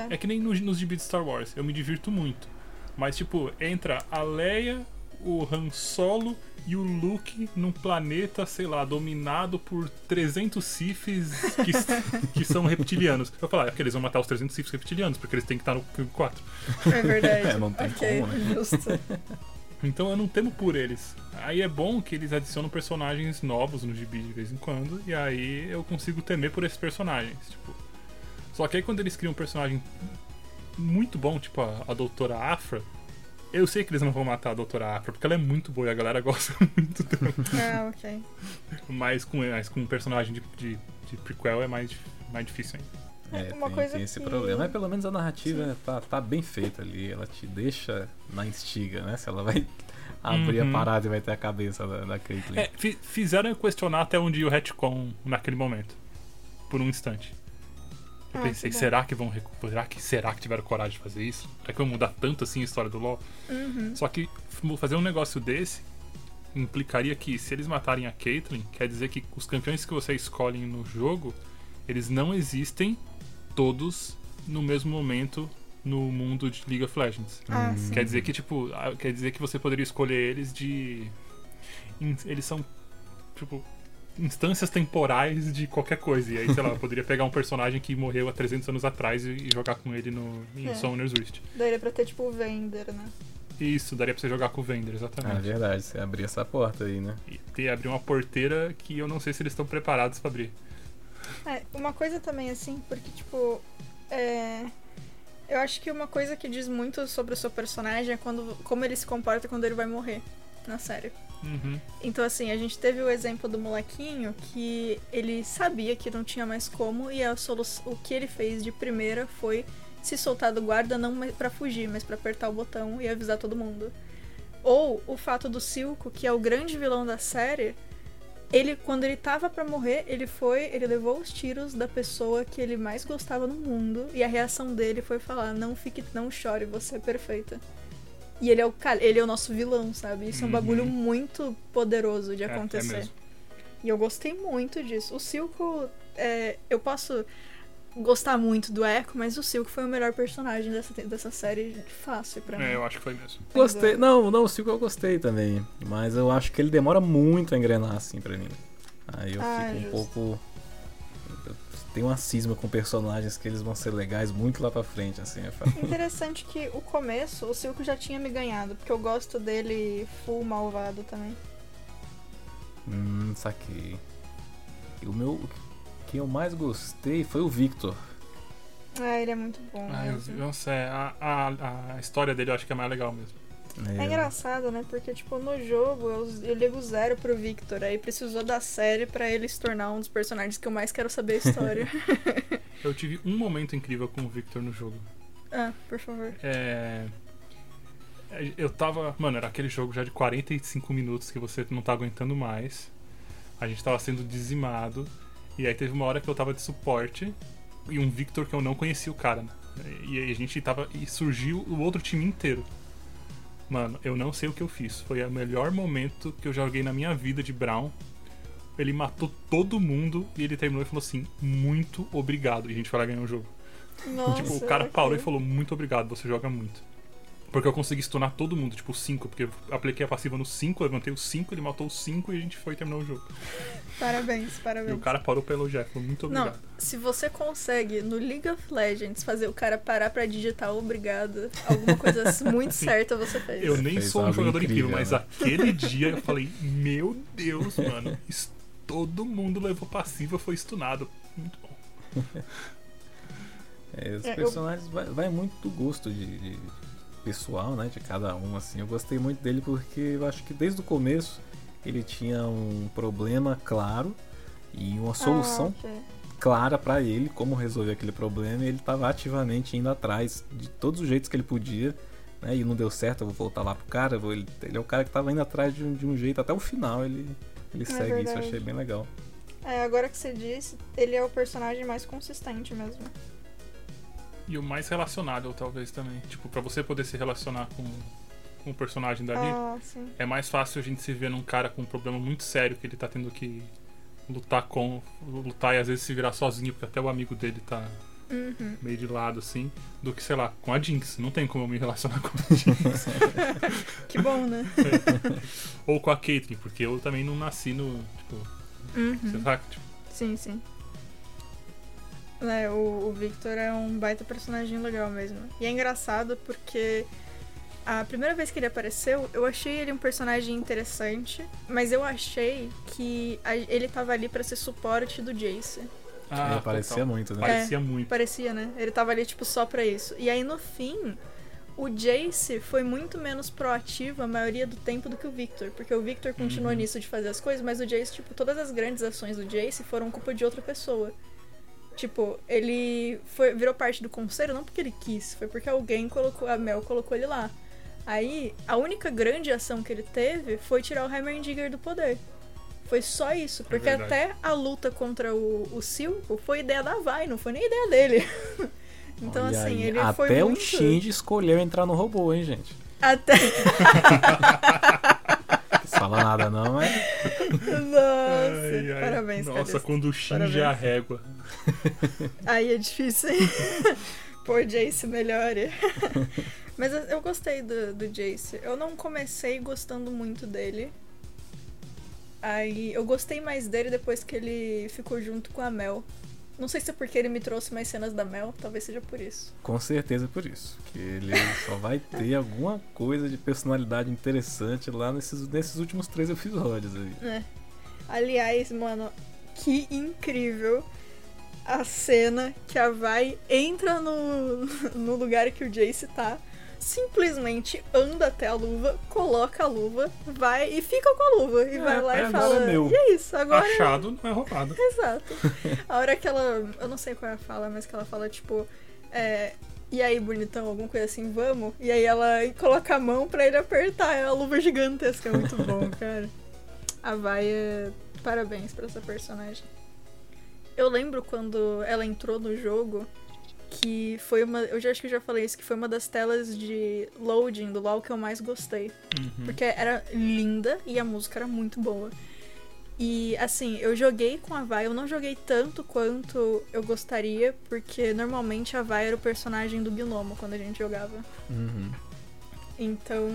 É. É que nem nos, nos gibis de Star Wars, eu me divirto muito. Mas, tipo, entra a Leia, o Han Solo e o Luke num planeta, sei lá, dominado por 300 Siths que, que são reptilianos. Eu vou falar, é que eles vão matar os 300 Siths reptilianos, porque eles têm que estar no filme 4. É verdade. É, não tem ok, como, né? justo. Então eu não temo por eles. Aí é bom que eles adicionam personagens novos no gibi de vez em quando, e aí eu consigo temer por esses personagens. Tipo. Só que aí quando eles criam um personagem muito bom, tipo a, a Doutora Afra, eu sei que eles não vão matar a Doutora Afra, porque ela é muito boa e a galera gosta muito dela. Ah, ok. Mas com, mas com um personagem de, de, de prequel é mais, mais difícil ainda. É, Uma tem, coisa tem esse que- problema. Mas pelo menos a narrativa né, tá, tá bem feita ali. Ela te deixa na instiga, né? Se ela vai abrir Uhum. a parada e vai ter a cabeça da, da Caitlyn. É, fi- fizeram eu questionar até onde ia o retcon naquele momento. Por um instante. Eu Ah, pensei, que será que vão recuperar? Que, será que tiveram coragem de fazer isso? Será que vão mudar tanto assim a história do LoL? Uhum. Só que fazer um negócio desse implicaria que se eles matarem a Caitlyn, quer dizer que os campeões que você escolhe no jogo, eles não existem todos no mesmo momento no mundo de League of Legends. Ah, sim. Quer dizer que, tipo, ah, quer dizer que você poderia escolher eles de. Eles são, tipo, instâncias temporais de qualquer coisa. E aí, sei lá, eu poderia pegar um personagem que morreu há 300 anos atrás e, e jogar com ele no, em É. Summoner's Rift. Daria pra ter, tipo, o Vender, né? Isso, daria pra você jogar com o Vender, Ah, é exatamente. verdade, você abrir essa porta aí, né? E ter, abrir uma porteira que eu não sei se eles estão preparados pra abrir. É, uma coisa também, assim, porque, tipo, é... Eu acho que uma coisa que diz muito sobre o seu personagem é quando, como ele se comporta quando ele vai morrer na série. Uhum. Então, assim, a gente teve o exemplo do molequinho que ele sabia que não tinha mais como e a o que ele fez de primeira foi se soltar do guarda não pra fugir, mas pra apertar o botão e avisar todo mundo. Ou o fato do Silco, que é o grande vilão da série, ele, quando ele tava pra morrer, ele foi, ele levou os tiros da pessoa que ele mais gostava no mundo. E a reação dele foi falar: Não fique, não chore, você é perfeita. E ele é o, cara- ele é o nosso vilão, sabe? Isso é um Uhum. bagulho muito poderoso de É, é acontecer. mesmo. E eu gostei muito disso. O Silco, é, eu posso gostar muito do Echo, mas o Silco foi o melhor personagem dessa, dessa série fácil pra mim. É, eu acho que foi mesmo. Gostei. Não, não, o Silco eu gostei também. Mas eu acho que ele demora muito a engrenar, assim, pra mim. Aí eu Ah, fico um justo. pouco. Tenho uma cisma com personagens que eles vão ser legais muito lá pra frente, assim. Falo, Interessante que o começo, o Silco já tinha me ganhado, porque eu gosto dele full malvado também. hum, saquei. E o meu. Quem eu mais gostei foi o Victor. Ah, ele é muito bom. Ah, eu, mesmo. eu não sei, a, a, a história dele eu acho que é mais legal mesmo. É engraçado, né? Porque, tipo, no jogo eu, eu ligo zero pro Victor. Aí precisou da série pra ele se tornar um dos personagens que eu mais quero saber a história. Eu tive um momento incrível com o Victor no jogo. ah, por favor. É. é, Eu tava. Mano, era aquele jogo já de 45 minutos que você não tá aguentando mais. A gente tava sendo dizimado. E aí teve uma hora que eu tava de suporte. E um Victor que eu não conhecia o cara. né? E aí a gente tava. E surgiu o outro time inteiro. Mano, eu não sei o que eu fiz. Foi o melhor momento que eu joguei na minha vida de Brown. Ele matou todo mundo e ele terminou e falou assim: Muito obrigado. E a gente foi lá ganhar o jogo. Nossa, Tipo, o cara ok. parou e falou muito obrigado, você joga muito. Porque eu consegui stunar todo mundo, tipo, 5, porque eu apliquei a passiva no 5, levantei os 5, ele matou os 5 e a gente foi terminar o jogo. Parabéns, E parabéns. o cara parou pra elogiar, falou muito Não, obrigado. se você consegue no League of Legends fazer o cara parar pra digitar obrigado, alguma coisa muito certa você fez. Eu nem Fez sou um jogador incrível, incrível, mas né? aquele dia eu falei, meu Deus, mano, todo mundo levou passiva, foi stunado. Muito bom. É, os É, eu- personagens vai, vai muito do gosto de, de pessoal, né? De cada um, assim. Eu gostei muito dele porque eu acho que desde o começo ele tinha um problema claro e uma solução Ah, clara pra ele como resolver aquele problema e ele tava ativamente indo atrás de todos os jeitos que ele podia. Né, e não deu certo, eu vou voltar lá pro cara. vou- ele, ele é o cara que tava indo atrás de um, de um jeito até o final. Ele, ele segue isso, eu verdade. achei bem legal. É, agora que você disse, ele é o personagem mais consistente mesmo. E o mais relacionável, talvez, também. Tipo, pra você poder se relacionar com, com o personagem dali, Ah. É mais fácil a gente se ver num cara com um problema muito sério que ele tá tendo que lutar com. lutar e às vezes se virar sozinho, porque até o amigo dele tá Uhum. meio de lado, assim, do que, sei lá, com a Jinx. Não tem como eu me relacionar com a Jinx. Que bom, né? Ou com a Caitlyn, porque eu também não nasci no. Tipo, Uhum. você sabe? Tipo, Sim, sim. É, o, o Victor é um baita personagem legal mesmo. E é engraçado porque a primeira vez que ele apareceu, eu achei ele um personagem interessante, mas eu achei que a- ele tava ali pra ser suporte do Jace. ah, ele parecia total. muito, né? Parecia muito. Parecia, né? Ele tava ali, tipo, só pra isso. E aí, no fim, o Jace foi muito menos proativo a maioria do tempo do que o Victor. Porque o Victor continuou Uhum. nisso de fazer as coisas, mas o Jace, tipo, todas as grandes ações do Jace foram culpa de outra pessoa. Tipo, ele foi, virou parte do conselho não porque ele quis, foi porque alguém colocou, a Mel colocou ele lá. Aí, a única grande ação que ele teve foi tirar o Heimerdinger do poder. Foi só isso, porque verdade. até a luta contra o, o Silco foi ideia da Vai, não foi nem ideia dele. então, Olha assim, aí, ele Até foi o muito... Shinji escolheu entrar no robô, hein, gente? Até... Não fala nada não, mas. Nossa, Ai, ai. parabéns, Nossa, Calista. quando é a régua. Aí é difícil, hein? Pô, Jace, melhore. Mas eu- eu gostei do, do Jace. Eu não comecei gostando muito dele. Aí eu gostei mais dele depois que ele ficou junto com a Mel. Não sei se é porque ele me trouxe mais cenas da Mel, talvez seja por isso. Com certeza por isso. Que ele só vai ter alguma coisa de personalidade interessante lá nesses, nesses últimos três episódios aí. É. Aliás, mano, que incrível a cena que a Vai entra no, no lugar que o Jace tá, simplesmente anda até a luva, coloca a luva, vai e fica com a luva. E É, vai lá é, e fala. é meu. E é isso, agora. Achado não é roubado. Exato. A hora que ela. Eu não sei qual é a fala, mas que ela fala, tipo. É, e aí, bonitão, alguma coisa assim, vamos? E aí ela coloca a mão pra ele apertar. É uma luva gigantesca, é muito bom, cara. A Vai é Parabéns pra essa personagem. Eu lembro quando ela entrou no jogo que foi uma. Eu já acho que eu já falei isso, que foi uma das telas de loading do LOL que eu mais gostei. Uhum. Porque era linda e a música era muito boa. E assim, eu joguei com a Vai, eu não joguei tanto quanto eu gostaria, porque normalmente a Vai era o personagem do Gnomo quando a gente jogava. Uhum. Então,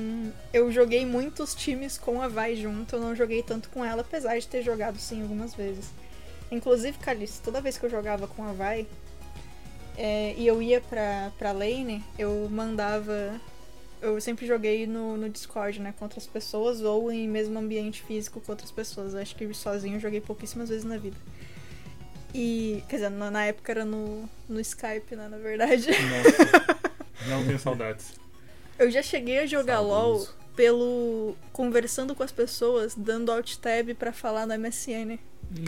eu joguei muitos times com a Vai junto, eu não joguei tanto com ela, apesar de ter jogado sim algumas vezes. Inclusive, Calice, toda vez que eu jogava com a Vai é, e eu ia pra, pra lane, eu mandava. Eu sempre joguei no, no Discord, né, com outras pessoas, ou em mesmo ambiente físico com outras pessoas. Eu acho que sozinho eu joguei pouquíssimas vezes na vida. E, quer dizer, na, na época era no, no Skype, né, na verdade. Nossa, não tenho saudades. Eu já cheguei a jogar LOL pelo. conversando com as pessoas, dando alt tab pra falar no MSN.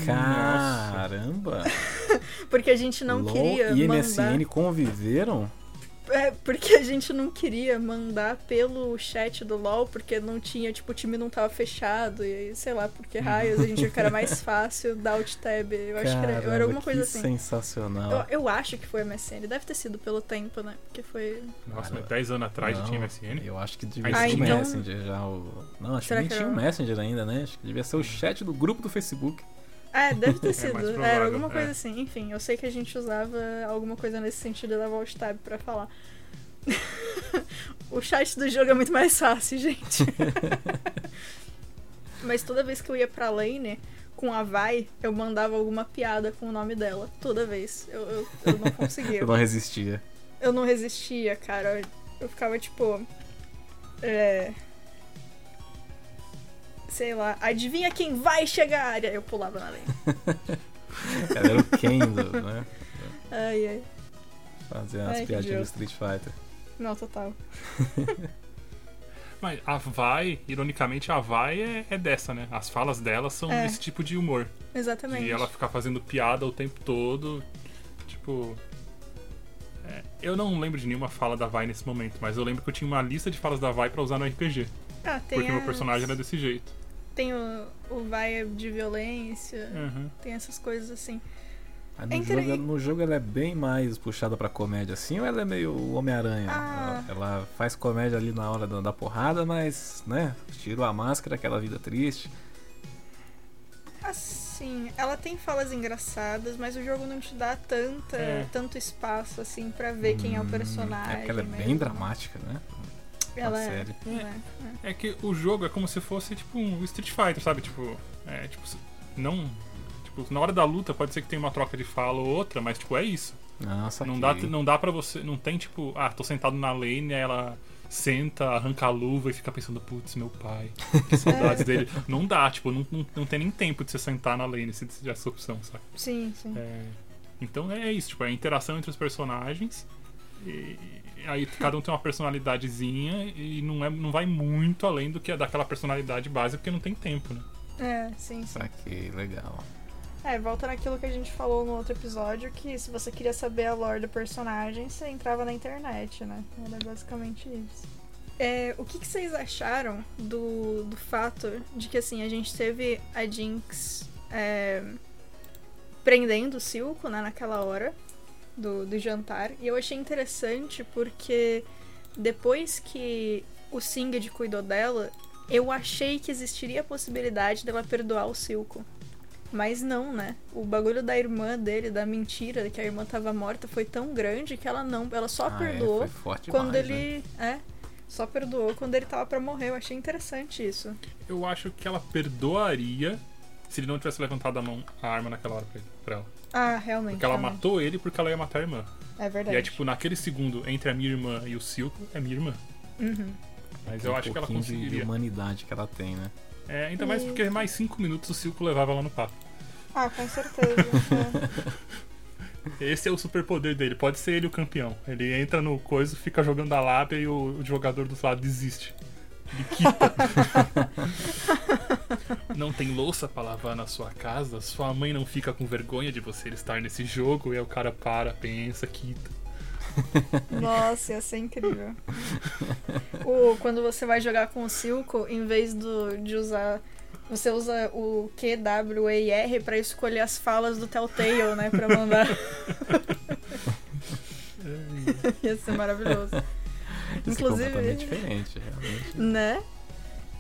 Caramba! Porque a gente não LOL queria e mandar. MSN conviveram? É, porque a gente não queria mandar pelo chat do LOL, porque não tinha, tipo, o time não tava fechado, e sei lá, por que raios, a gente viu que era mais fácil dar alt tab. Eu acho que era, Caramba, era alguma coisa assim. sensacional. Eu, eu acho que foi MSN, deve ter sido pelo tempo, né? Porque foi. Nossa, mas 10 anos atrás já Não, tinha MSN? Eu acho que devia Ah, ser o então- Messenger já. O... Não, acho Será que nem que tinha o Messenger ainda, né? Acho que devia ser o chat do grupo do Facebook. É, deve ter sido. mais era alguma coisa é. assim. Enfim, eu sei que a gente usava alguma coisa nesse sentido dava alt tab pra falar. o chat do jogo é muito mais fácil, gente. Mas toda vez que eu ia pra lane com a Vai, eu mandava alguma piada com o nome dela. Toda vez. Eu, eu, eu não conseguia. Eu não resistia. Eu não resistia, cara. Eu ficava tipo. É. Sei lá, adivinha quem vai chegar? E aí eu pulava na lane. Era o Kendo, né? Ai, ai. Fazer as Ai, que piadinhas do. Street Fighter. Não, total. Mas a Vai, ironicamente, a Vai é, é dessa, né? As falas dela são É. desse tipo de humor. Exatamente. De ela ficar fazendo piada o tempo todo. Tipo. é, eu não lembro de nenhuma fala da Vai nesse momento, mas eu lembro que eu tinha uma lista de falas da Vai pra usar no RPG. Ah, tem Porque meu as- personagem era desse jeito. Tem o, o vai de violência, Uhum. tem essas coisas assim. Mas no, É inter- jogo, no jogo ela é bem mais puxada pra comédia assim, ou ela é meio Homem-Aranha? Ah. Ela, ela faz comédia ali na hora da, da porrada, mas, né, tirou a máscara, aquela vida triste. Assim, ela tem falas engraçadas, mas o jogo não te dá tanta, É. tanto espaço assim pra ver quem é o Hum, personagem. É que ela é bem mesmo. dramática, né? Ela é, série. ela é. É que o jogo é como se fosse tipo um Street Fighter, sabe? Tipo, é tipo, não. Tipo, na hora da luta pode ser que tenha uma troca de fala ou outra, mas tipo, é isso. Nossa, Não dá, não dá pra você. Não tem tipo, ah, tô sentado na lane, aí ela senta, arranca a luva e fica pensando, putz, meu pai, que saudades dele. Não dá, tipo, não, não, não tem nem tempo de você sentar na lane se tiver essa opção, sabe? Sim, sim. É, então é isso, tipo, é a interação entre os personagens. E, e aí cada um tem uma personalidadezinha e não, é, não vai muito além do que é daquela personalidade básica, porque não tem tempo, né? É, sim, sim. Saquei, legal. É, volta naquilo que a gente falou no outro episódio, que se você queria saber a lore do personagem, você entrava na internet, né? Era basicamente isso. É, o que, que vocês acharam do, do fato de que, assim, a gente teve a Jinx é, prendendo o Silco, né, naquela hora do, do jantar. E eu achei interessante porque depois que o Singed cuidou dela, eu achei que existiria a possibilidade dela perdoar o Silco. Mas não, né? O bagulho da irmã dele, da mentira que a irmã tava morta, foi tão grande que ela não. Ela só Ah, é, perdoou foi forte quando demais, né? ele. É. Só perdoou quando ele tava pra morrer. Eu achei interessante isso. Eu acho que ela perdoaria se ele não tivesse levantado a mão, a arma naquela hora pra, ele- pra ela. Ah, realmente. Porque ela realmente. matou ele porque ela ia matar a irmã. É verdade. E é tipo, naquele segundo entre a minha irmã e o Silco, é minha irmã. Uhum. Mas Tem eu um acho que ela pouquinho de- de conseguiria. humanidade que ela tem, né? É, ainda mais porque mais cinco minutos o Silco levava ela no papo. Ah, com certeza. é. Esse é o superpoder dele, pode ser ele o campeão. Ele entra no coisa, fica jogando a lábia e o, o jogador do lado desiste. Ele quita. não tem louça pra lavar na sua casa? Sua mãe não fica com vergonha de você estar nesse jogo? E aí o cara para, pensa, quita. Nossa, ia ser incrível. O, quando você vai jogar com o Silco, em vez do, de usar Você usa o Q, W, E e R pra escolher as falas do Telltale, né? Pra mandar. Ia ser maravilhoso. Isso é Inclusive- completamente diferente, realmente. Né?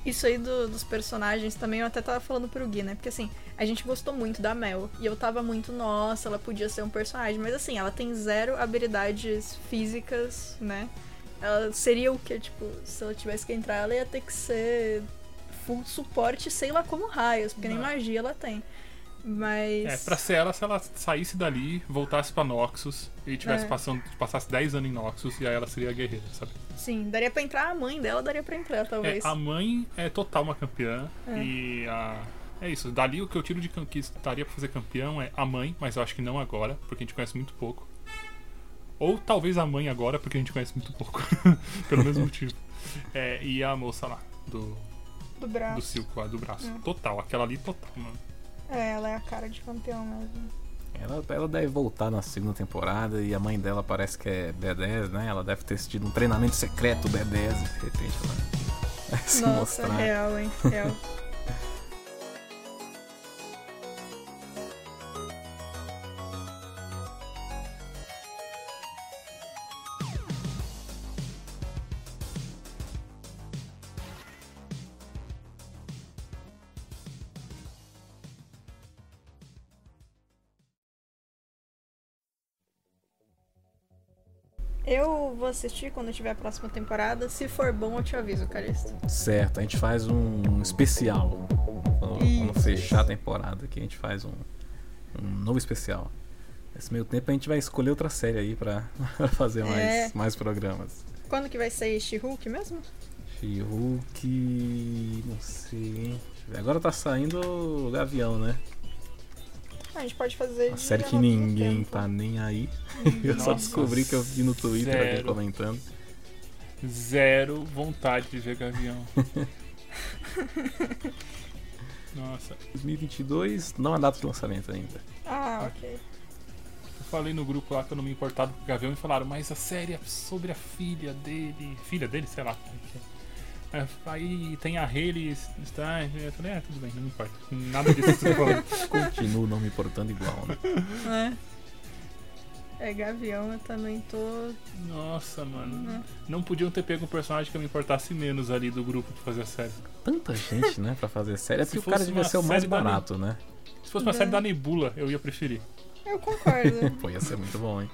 Isso aí do- dos personagens também eu até tava falando pro Gui, né? Porque assim, a gente gostou muito da Mel. E eu tava muito, nossa, ela podia ser um personagem. Mas assim, ela tem zero habilidades físicas, né? Ela seria o que, tipo, se ela tivesse que entrar, ela ia ter que ser full suporte, sei lá como raios, porque nem Não. magia ela tem. Mas. É, pra ser ela, se ela saísse dali, voltasse pra Noxus e tivesse É. passando, passasse 10 anos em Noxus, e aí ela seria a guerreira, sabe? Sim, daria pra entrar a mãe dela, daria pra entrar, É, talvez. a mãe é total uma campeã. É. E a. É isso, dali o que eu tiro de que daria pra fazer campeão é a mãe, mas eu acho que não agora, porque a gente conhece muito pouco. Ou talvez a mãe agora, porque a gente conhece muito pouco. Pelo mesmo motivo. É, e a moça lá, do, Do do braço. Silco, lá, do braço. É. Total, aquela ali total, mano. É, ela é a cara de campeão mesmo. Ela, ela deve voltar na segunda temporada e a mãe dela parece que é B10, né? Ela deve ter tido um treinamento secreto B10 e de repente ela vai se Nossa, mostrar. real, hein? Real. Eu vou assistir quando tiver a próxima temporada. Se for bom, eu te aviso, Calista. Certo, a gente faz um especial. Quando, fechar a temporada aqui, a gente faz um, um novo especial. Nesse meio tempo a gente vai escolher outra série aí pra fazer mais, É. mais programas. Quando que vai sair She-Hulk mesmo? She-Hulk. Não sei, hein? Agora tá saindo o Gavião, né? Ah, a gente pode fazer. A de série que ninguém tá nem aí. Eu só descobri que eu vi no Twitter alguém zero. comentando. Zero vontade de ver Gavião. Nossa, 2022 não há data de lançamento ainda. Ah, ok. eu falei no grupo lá que eu não me importava com o Gavião e falaram, mas a série é sobre a filha dele. Filha dele? Sei lá. Aí tem a Haley Stein. Eu falei, é, tudo bem, não me importa. Nada disso que você tá falando. Continuo não me importando igual, né? É. É, Gavião, eu também tô. Nossa, mano. Né? Não podiam ter pego um personagem que eu me importasse menos ali do grupo pra fazer a série. Tanta gente, né, pra fazer série. É porque o cara devia ser o mais barato, né? Se fosse uma É. série da Nebula, eu ia preferir. Eu concordo. Pô, ia ser muito bom, hein?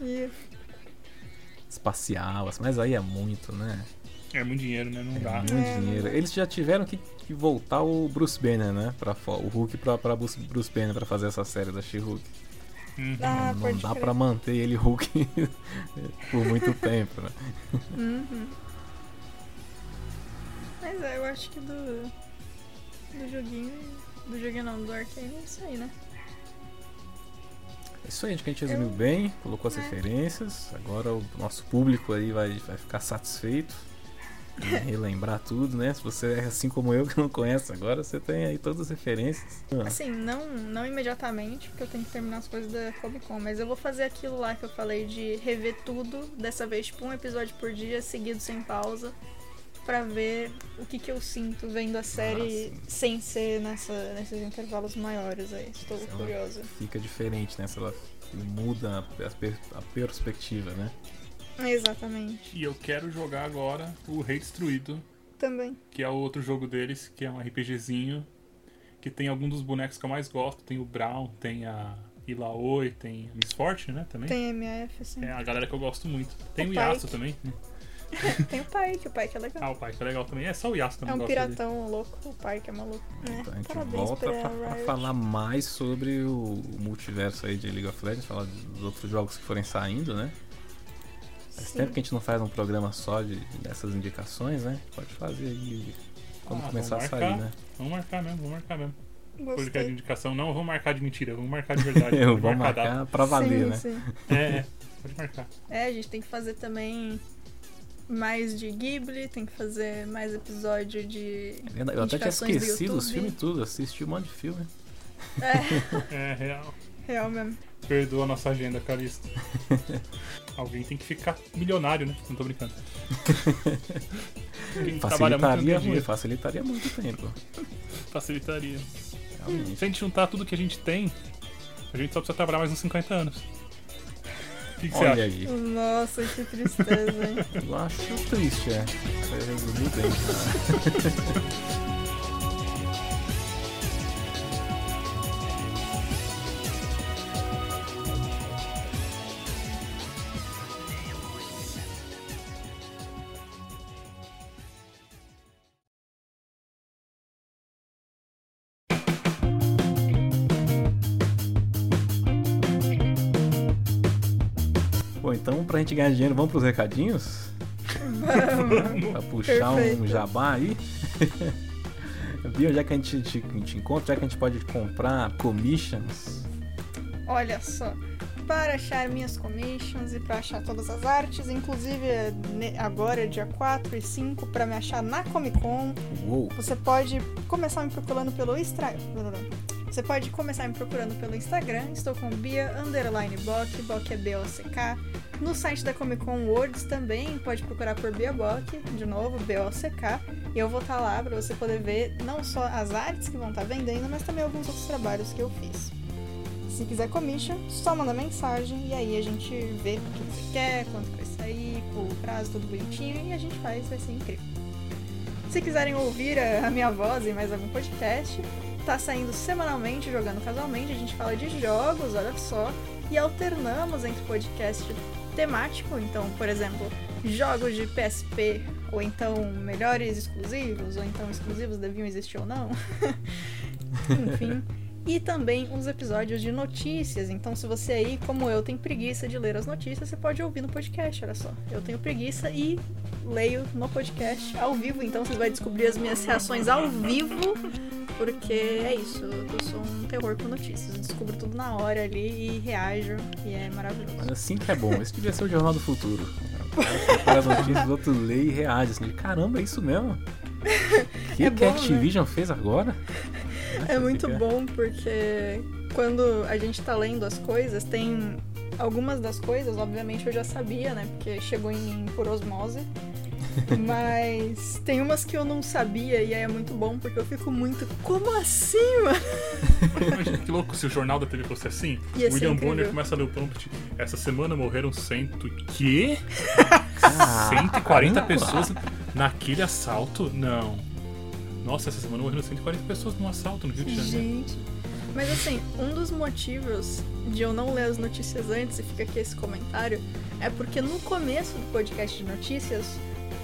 e Espacial, assim, mas aí é muito, né? É muito dinheiro, né? Não É dá. muito É, dinheiro. Eles já tiveram que, que voltar o Bruce Banner, né? Pra, o Hulk pra, pra Bruce, Bruce Banner pra fazer essa série da She-Hulk. Uhum. Ah, não dá crer. pra manter ele Hulk por muito tempo, né? Uhum. Mas é, eu acho que do. Do joguinho. Do joguinho não, do Arcane é isso aí, né? É isso aí, acho que a gente resumiu Eu- bem, colocou as É. referências. Agora o nosso público aí vai, vai ficar satisfeito. Relembrar tudo, né? Se você é assim como eu que não conhece agora, você tem aí todas as referências. Assim, não, não imediatamente, porque eu tenho que terminar as coisas da Comic Con, mas eu vou fazer aquilo lá que eu falei de rever tudo, dessa vez, tipo, um episódio por dia, seguido sem pausa, pra ver o que, que eu sinto vendo a série Ah, sem ser nessa, nesses intervalos maiores aí. Estou curiosa. Fica diferente, né? Se ela muda a, a perspectiva, né? Exatamente. E eu quero jogar agora o Rei Destruído, Também. que é o outro jogo deles, que é um RPGzinho, que tem alguns dos bonecos que eu mais gosto. Tem o Brown, tem a Ilaoi, tem a Miss Fortune, né, também. Tem MF, assim. É a galera que eu gosto muito. Tem O o Yasuo também. né? Tem o pai, que o pai que é legal. Ah, o pai que é legal também. É só o Yasuo eu É um gosto dele. piratão louco, o pai que é maluco. É, Então a gente parabéns volta pra pra, falar mais sobre o multiverso aí de League of Legends, falar dos outros jogos que forem saindo, né? Faz Sim. tempo que a gente não faz um programa só de, dessas indicações, né? Pode fazer aí quando Ah, começar a sair, marcar. né? Vamos marcar mesmo, vamos marcar mesmo. Podcast de Gostei. indicação. Não, vamos marcar de mentira, vamos marcar de verdade. Eu vou data. marcar pra valer, sim, né? sim. É, é, pode marcar. É, a gente tem que fazer também mais de Ghibli, tem que fazer mais episódio de. Eu até tinha esquecido os filmes tudo, assisti um monte de filme. É, É, real. real mesmo. Perdoa a nossa agenda, Calista. Alguém tem que ficar milionário, né? Não tô brincando. Quem Facilitaria muito, facilitaria muito o tempo. Facilitaria. Realmente. Se a gente juntar tudo que a gente tem, a gente só precisa trabalhar mais uns 50 anos. O que, que você acha? aí. Nossa, que tristeza, hein? Eu acho triste, é. Você resumiu bem, cara. Bom, então pra gente ganhar dinheiro, vamos pros recadinhos? pra puxar um Perfeito. jabá aí. Viu? Já que a gente te, te encontra, já que a gente pode comprar commissions. Olha só. Para achar minhas commissions e para achar todas as artes, inclusive é, agora, dia 4 e 5, para me achar na Comic Con, Uou! Você pode começar me procurando pelo Instagram. Você pode começar me procurando pelo Instagram. Estou com Bia Underline Bock, Bock é B-O-C-K. No site da Comic Con Words também pode procurar por Bia Bock, de novo, B-O-C-K. E eu vou estar lá para você poder ver não só as artes que vão estar vendendo, mas também alguns outros trabalhos que eu fiz. Se quiser commission, só manda mensagem e aí a gente vê o que você quer, quanto vai sair, o prazo, tudo bonitinho e a gente faz, vai ser incrível. Se quiserem ouvir a minha voz em mais algum podcast, tá saindo semanalmente jogando casualmente. A gente fala de jogos, olha só, e alternamos entre podcast temático. Então, por exemplo, jogos de PSP, ou então melhores exclusivos, ou então exclusivos deviam existir ou não. Enfim. E também os episódios de notícias. Então, se você aí, como eu, tem preguiça de ler as notícias, você pode ouvir no podcast, olha só. Eu tenho preguiça e leio no podcast ao vivo. Então, você vai descobrir as minhas reações ao vivo. Porque é isso, eu sou um terror com notícias. Eu descubro tudo na hora ali e reajo. E é maravilhoso. Mas assim que é bom. Esse devia ser o Jornal do Futuro. As notícias, o outro lê e reage. Assim, Caramba, é isso mesmo? O que, É que a bom, né? Activision fez agora? É muito Fica- bom porque quando a gente tá lendo as coisas, tem algumas das coisas, obviamente eu já sabia, né? Porque chegou em mim por osmose. Mas tem umas que eu não sabia e aí é muito bom porque eu fico muito. Como assim, mano? Imagina que louco se o jornal da TV fosse assim. Ia William. Bonner começa a ler o prompt. Essa semana morreram cento. Quê? Ah, 140 caramba. pessoas naquele assalto? Não. Nossa, essa semana morreram 140 pessoas num assalto no Rio de Janeiro. Gente. Mas assim, um dos motivos de eu não ler as notícias antes, e fica aqui esse comentário, é porque no começo do podcast de notícias,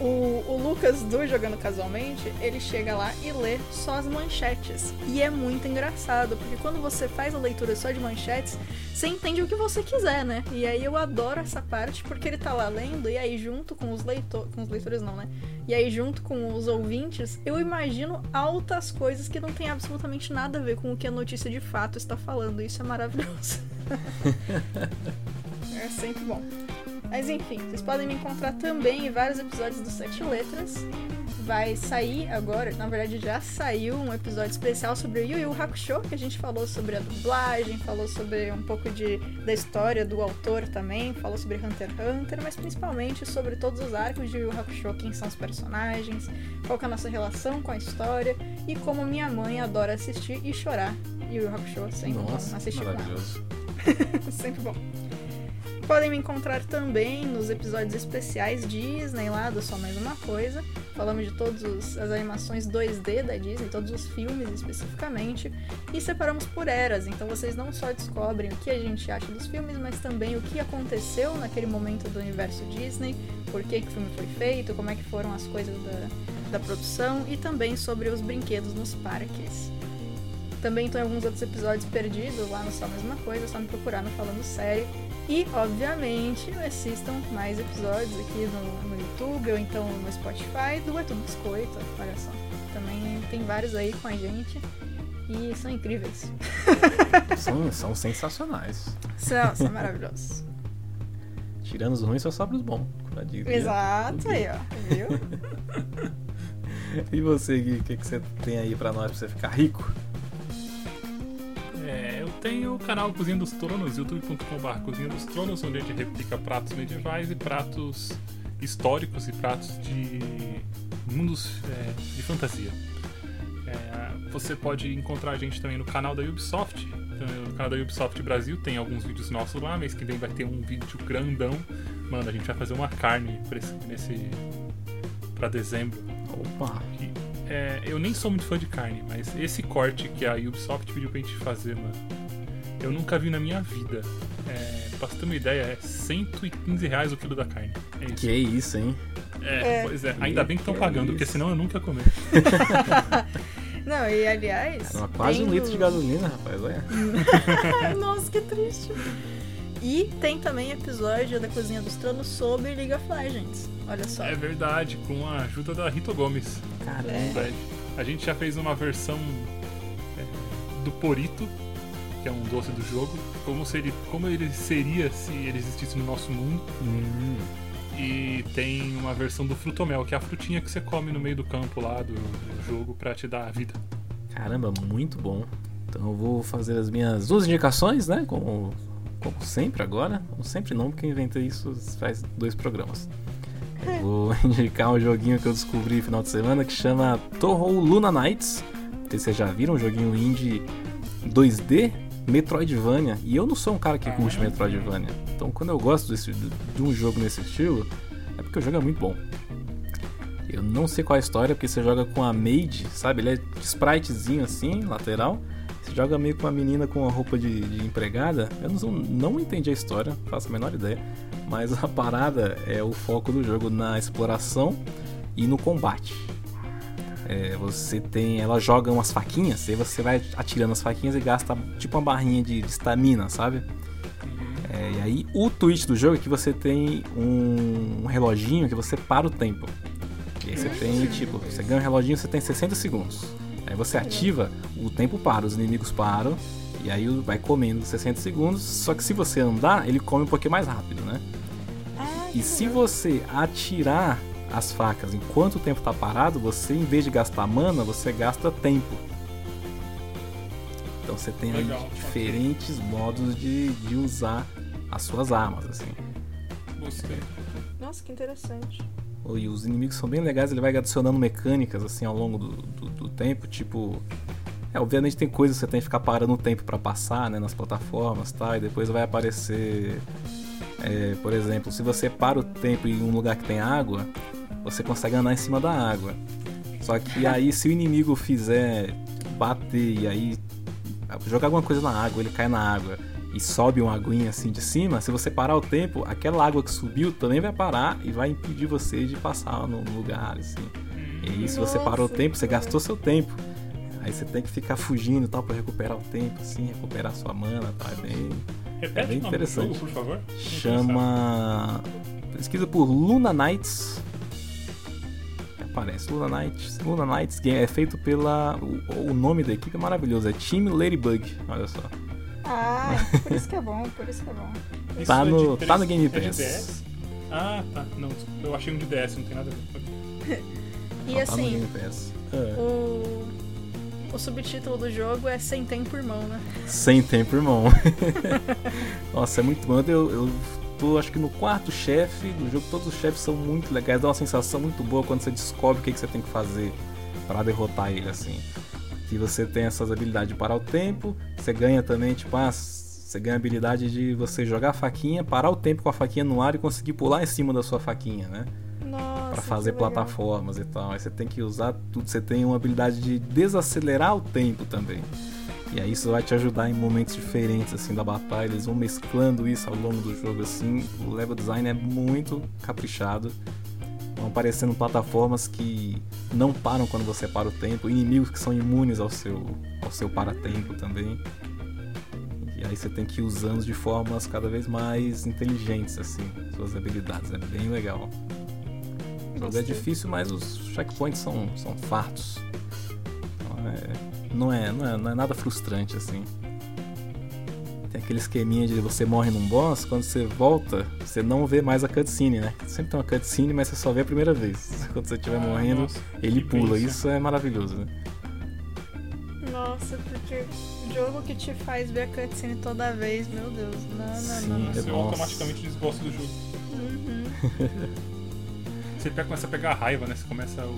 o, o Lucas do Jogando Casualmente, ele chega lá e lê só as manchetes. E é muito engraçado, porque quando você faz a leitura só de manchetes, você entende o que você quiser, né? E aí eu adoro essa parte, porque ele tá lá lendo, e aí junto com os leitores. Com os leitores não, né? E aí, junto com os ouvintes, eu imagino altas coisas que não tem absolutamente nada a ver com o que a notícia de fato está falando. Isso é maravilhoso. é sempre bom. Mas enfim, vocês podem me encontrar também em vários episódios do Sete Letras. Vai sair agora, na verdade já saiu um episódio especial sobre o Yu Yu Hakusho, que a gente falou sobre a dublagem, falou sobre um pouco de, da história do autor também, falou sobre Hunter x Hunter, mas principalmente sobre todos os arcos de Yu Yu Hakusho, quem são os personagens, qual que é a nossa relação com a história e como minha mãe adora assistir e chorar Yu Yu Hakusho, sempre Nossa, bom assistir com ela. Sempre bom. Podem me encontrar também nos episódios especiais Disney lá do Só Mais Uma Coisa. Falamos de todas as animações 2D da Disney, todos os filmes especificamente. E separamos por eras, então vocês não só descobrem o que a gente acha dos filmes, mas também o que aconteceu naquele momento do universo Disney, por que, que o filme foi feito, como é que foram as coisas da, da produção e também sobre os brinquedos nos parques. Também tem alguns outros episódios perdidos lá no Só Mesma Coisa, é só me procurar no Falando Sério. E, obviamente, assistam mais episódios aqui no, no YouTube ou então no Spotify do Tudo Biscoito, olha só. Também tem vários aí com a gente e são incríveis. São, são sensacionais. São, são maravilhosos. Tirando os ruins, só sobra os bons. Exato, aí, ó. Viu? E você, Gui, o que, que você tem aí pra nós pra você ficar rico? É, eu tenho o canal Cozinha dos Tronos, youtube.com.br Cozinha dos Tronos, onde a gente replica pratos medievais e pratos históricos e pratos de mundos é, de fantasia. É, você pode encontrar a gente também no canal da Ubisoft. Então, No canal da Ubisoft Brasil tem alguns vídeos nossos lá. Mês que vem vai ter um vídeo grandão. Mano, a gente vai fazer uma carne pra esse, nesse. pra dezembro. Opa! E, é, eu nem sou muito fã de carne, mas esse corte que a Ubisoft pediu pra gente fazer, mano, eu nunca vi na minha vida. É, pra você ter uma ideia, é 115 reais o quilo da carne. É isso. Que isso, hein? É, É. pois é. Ainda bem que estão pagando, isso. porque senão eu nunca ia comer. Não, e aliás. Era quase um tem litro o- de gasolina, rapaz. Olha. Nossa, que triste. E tem também episódio da Cozinha dos Tronos sobre League of Legends. Olha só. É verdade, com a ajuda da Rito Gomes. Caramba. Verdade. A gente já fez uma versão é, do Porito, que é um doce do jogo, como, se ele, como ele seria se ele existisse no nosso mundo. Hum, E tem uma versão do Frutomel, que é a frutinha que você come no meio do campo lá do, do jogo pra te dar a vida. caramba, muito bom. Então eu vou fazer as minhas duas indicações, né? Como, como sempre agora. Como sempre não, porque eu inventei isso faz dois programas. Eu vou indicar um joguinho que eu descobri no final de semana que chama Toho Luna Nights. Não sei se vocês já viram, um joguinho indie 2D Metroidvania. E eu não sou um cara que curte Metroidvania. Então quando eu gosto desse, de um jogo nesse estilo, é porque o jogo é muito bom. Eu não sei qual é a história, porque você joga com a maid, sabe? Ele é spritezinho assim, lateral. Você joga meio com uma menina com uma roupa de, de empregada. Eu não, não entendi a história, faço a menor ideia. Mas a parada é o foco do jogo na exploração e no combate. É, você tem. Ela joga umas faquinhas, e você vai atirando as faquinhas e gasta tipo uma barrinha de de estamina, sabe? É, e aí o twist do jogo é que você tem um, um reloginho que você para o tempo. E aí você tem, tipo, você ganha um reloginho, você tem 60 segundos. Aí você ativa, o tempo para, os inimigos param, e aí vai comendo 60 segundos. Só que se você andar, ele come um pouquinho mais rápido, né? E se você atirar as facas enquanto o tempo tá parado, você em vez de gastar mana, você gasta tempo. Então você tem aí Legal, diferentes modos de, de usar as suas armas, assim. Gostei. Nossa, que interessante. E os inimigos são bem legais, ele vai adicionando mecânicas assim ao longo do, do, do tempo, tipo. É, obviamente tem coisas que você tem que ficar parando o tempo pra passar, né, nas plataformas, tá? E depois vai aparecer, é, por exemplo, se você para o tempo em um lugar que tem água, você consegue andar em cima da água. Só que aí se o inimigo fizer bater e aí jogar alguma coisa na água, ele cai na água e sobe uma aguinha assim de cima, se você parar o tempo, aquela água que subiu também vai parar e vai impedir você de passar no lugar, assim. E aí, se você parou o tempo, você gastou seu tempo. Aí você tem que ficar fugindo e tal pra recuperar o tempo, assim, recuperar sua mana, tá? É bem. Repete É bem o nome do interessante. jogo, por favor. Chama. Pesquisa por Luna Nights. Aparece Luna Nights. Luna Nights Game é feito pela. O, o nome da equipe é maravilhoso, é Team Ladybug. Olha só. Ah, por isso que é bom, por isso que é bom. Tá é no- três- tá no Game é de Pass. DS? Ah, tá. Não, eu achei um de DS, não tem nada a ver. E Não, tá no assim, Game Pass. É. o, o subtítulo do jogo é Sem Tempo Irmão, né? Sem tempo, irmão. Nossa, é muito bom. Eu, eu tô, acho que no quarto chefe do jogo, todos os chefes são muito legais. Dá uma sensação muito boa quando você descobre o que, que você tem que fazer para derrotar ele, assim. Que você tem essas habilidades de parar o tempo, você ganha também, tipo, ah, você ganha a habilidade de você jogar a faquinha, parar o tempo com a faquinha no ar e conseguir pular em cima da sua faquinha, né? Pra fazer legal. plataformas e tal. Aí você tem que usar tudo. Você tem uma habilidade de desacelerar o tempo também. E aí isso vai te ajudar em momentos diferentes assim da batalha. Eles vão mesclando isso ao longo do jogo assim. O level design é muito caprichado. Vão aparecendo plataformas que não param quando você para o tempo, inimigos que são imunes ao seu ao seu paratempo também. E aí você tem que ir usando de formas cada vez mais inteligentes assim, suas habilidades. É bem legal. O jogo é difícil, mas os checkpoints são, são fartos. Então é, não, é, não, é, não é nada frustrante assim. Tem aquele esqueminha de você morre num boss, quando você volta, você não vê mais a cutscene, né? Sempre tem uma cutscene, mas você só vê a primeira vez. Quando você estiver Ah, morrendo, nossa, ele pula. Isso é maravilhoso, né? Nossa, porque jogo que te faz ver a cutscene toda vez, meu Deus. Não, não, Sim, não, não. Você Nossa. automaticamente desgosta do jogo. Uhum. Você pega- começa a pegar raiva, né? Você começa o,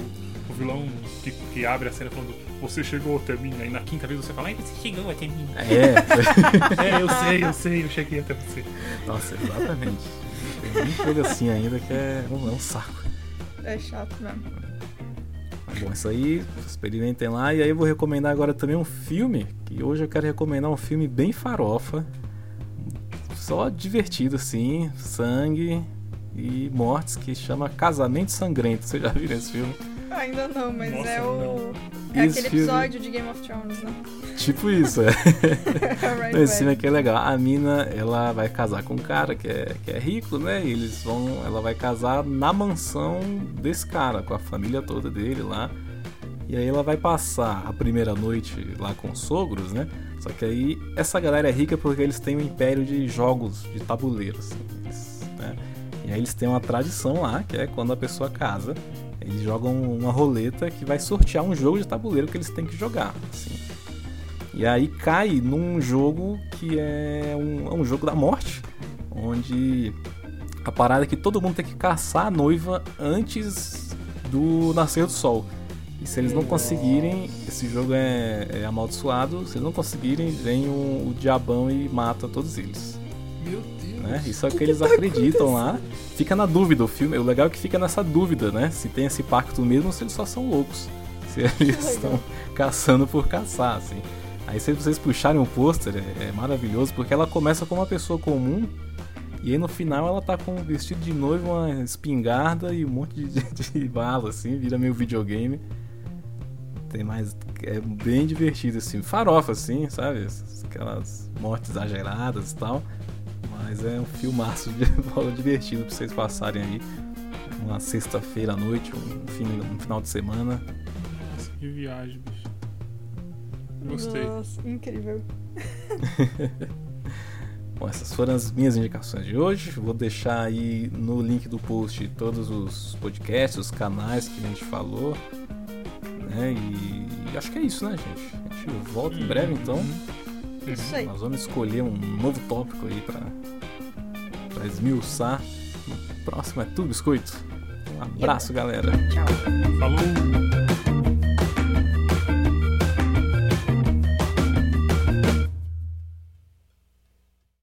o vilão que, que abre a cena falando você chegou até mim, aí na quinta vez você fala, ai, você chegou até mim. É, É, eu sei, eu sei, eu cheguei até você. nossa, exatamente. Tem muito jogo assim ainda que é um, é um saco. É chato mesmo. Bom, isso aí, experimentem lá. E aí eu vou recomendar agora também um filme, que hoje eu quero recomendar um filme bem farofa. Só divertido assim, sangue e mortes, que chama Casamento Sangrento. Vocês já viram esse filme? Ainda não, mas Nossa, é o. Esse É aquele filme- episódio de Game of Thrones, né? Tipo isso, é. Right, esse filme aqui é legal. A mina, ela vai casar com um cara que é, que é rico, né? E eles vão. Ela vai casar na mansão desse cara, com a família toda dele lá. E aí ela vai passar a primeira noite lá com os sogros, né? Só que aí essa galera é rica porque eles têm um império de jogos de tabuleiro, assim, eles, né? E aí eles têm uma tradição lá, que é quando a pessoa casa, eles jogam uma roleta que vai sortear um jogo de tabuleiro que eles têm que jogar, assim. E aí cai num jogo que é um, é um jogo da morte, onde a parada é que todo mundo tem que caçar a noiva antes do nascer do sol. E se eles não conseguirem, esse jogo é, é amaldiçoado, se eles não conseguirem, vem o, o diabão e mata todos eles. Meu. Né? Isso é o que, eles acreditam lá. Fica na dúvida o filme. O legal é que fica nessa dúvida, né? Se tem esse pacto mesmo ou se eles só são loucos. Se eles estão caçando por caçar, assim. Aí se vocês puxarem o pôster, é, é maravilhoso, porque ela começa como uma pessoa comum, e aí no final ela tá com um vestido de noivo, uma espingarda e um monte de, de, de bala, assim, vira meio videogame. Tem mais. É bem divertido, assim. Farofa, assim, sabe? Aquelas mortes exageradas e tal. Mas é um filmaço de bola divertido pra vocês passarem aí. Uma sexta-feira à noite, um, fim, um final de semana. Nossa, que viagem, bicho. Gostei. Nossa, incrível. Bom, essas foram as minhas indicações de hoje. Vou deixar aí no link do post todos os podcasts, os canais que a gente falou. Né? E acho que é isso, né, gente? A gente volta em breve então. Isso aí. Nós vamos escolher um novo tópico aí pra, pra esmiuçar. O próximo é tudo biscoito. Um abraço, galera. Tchau. Falou!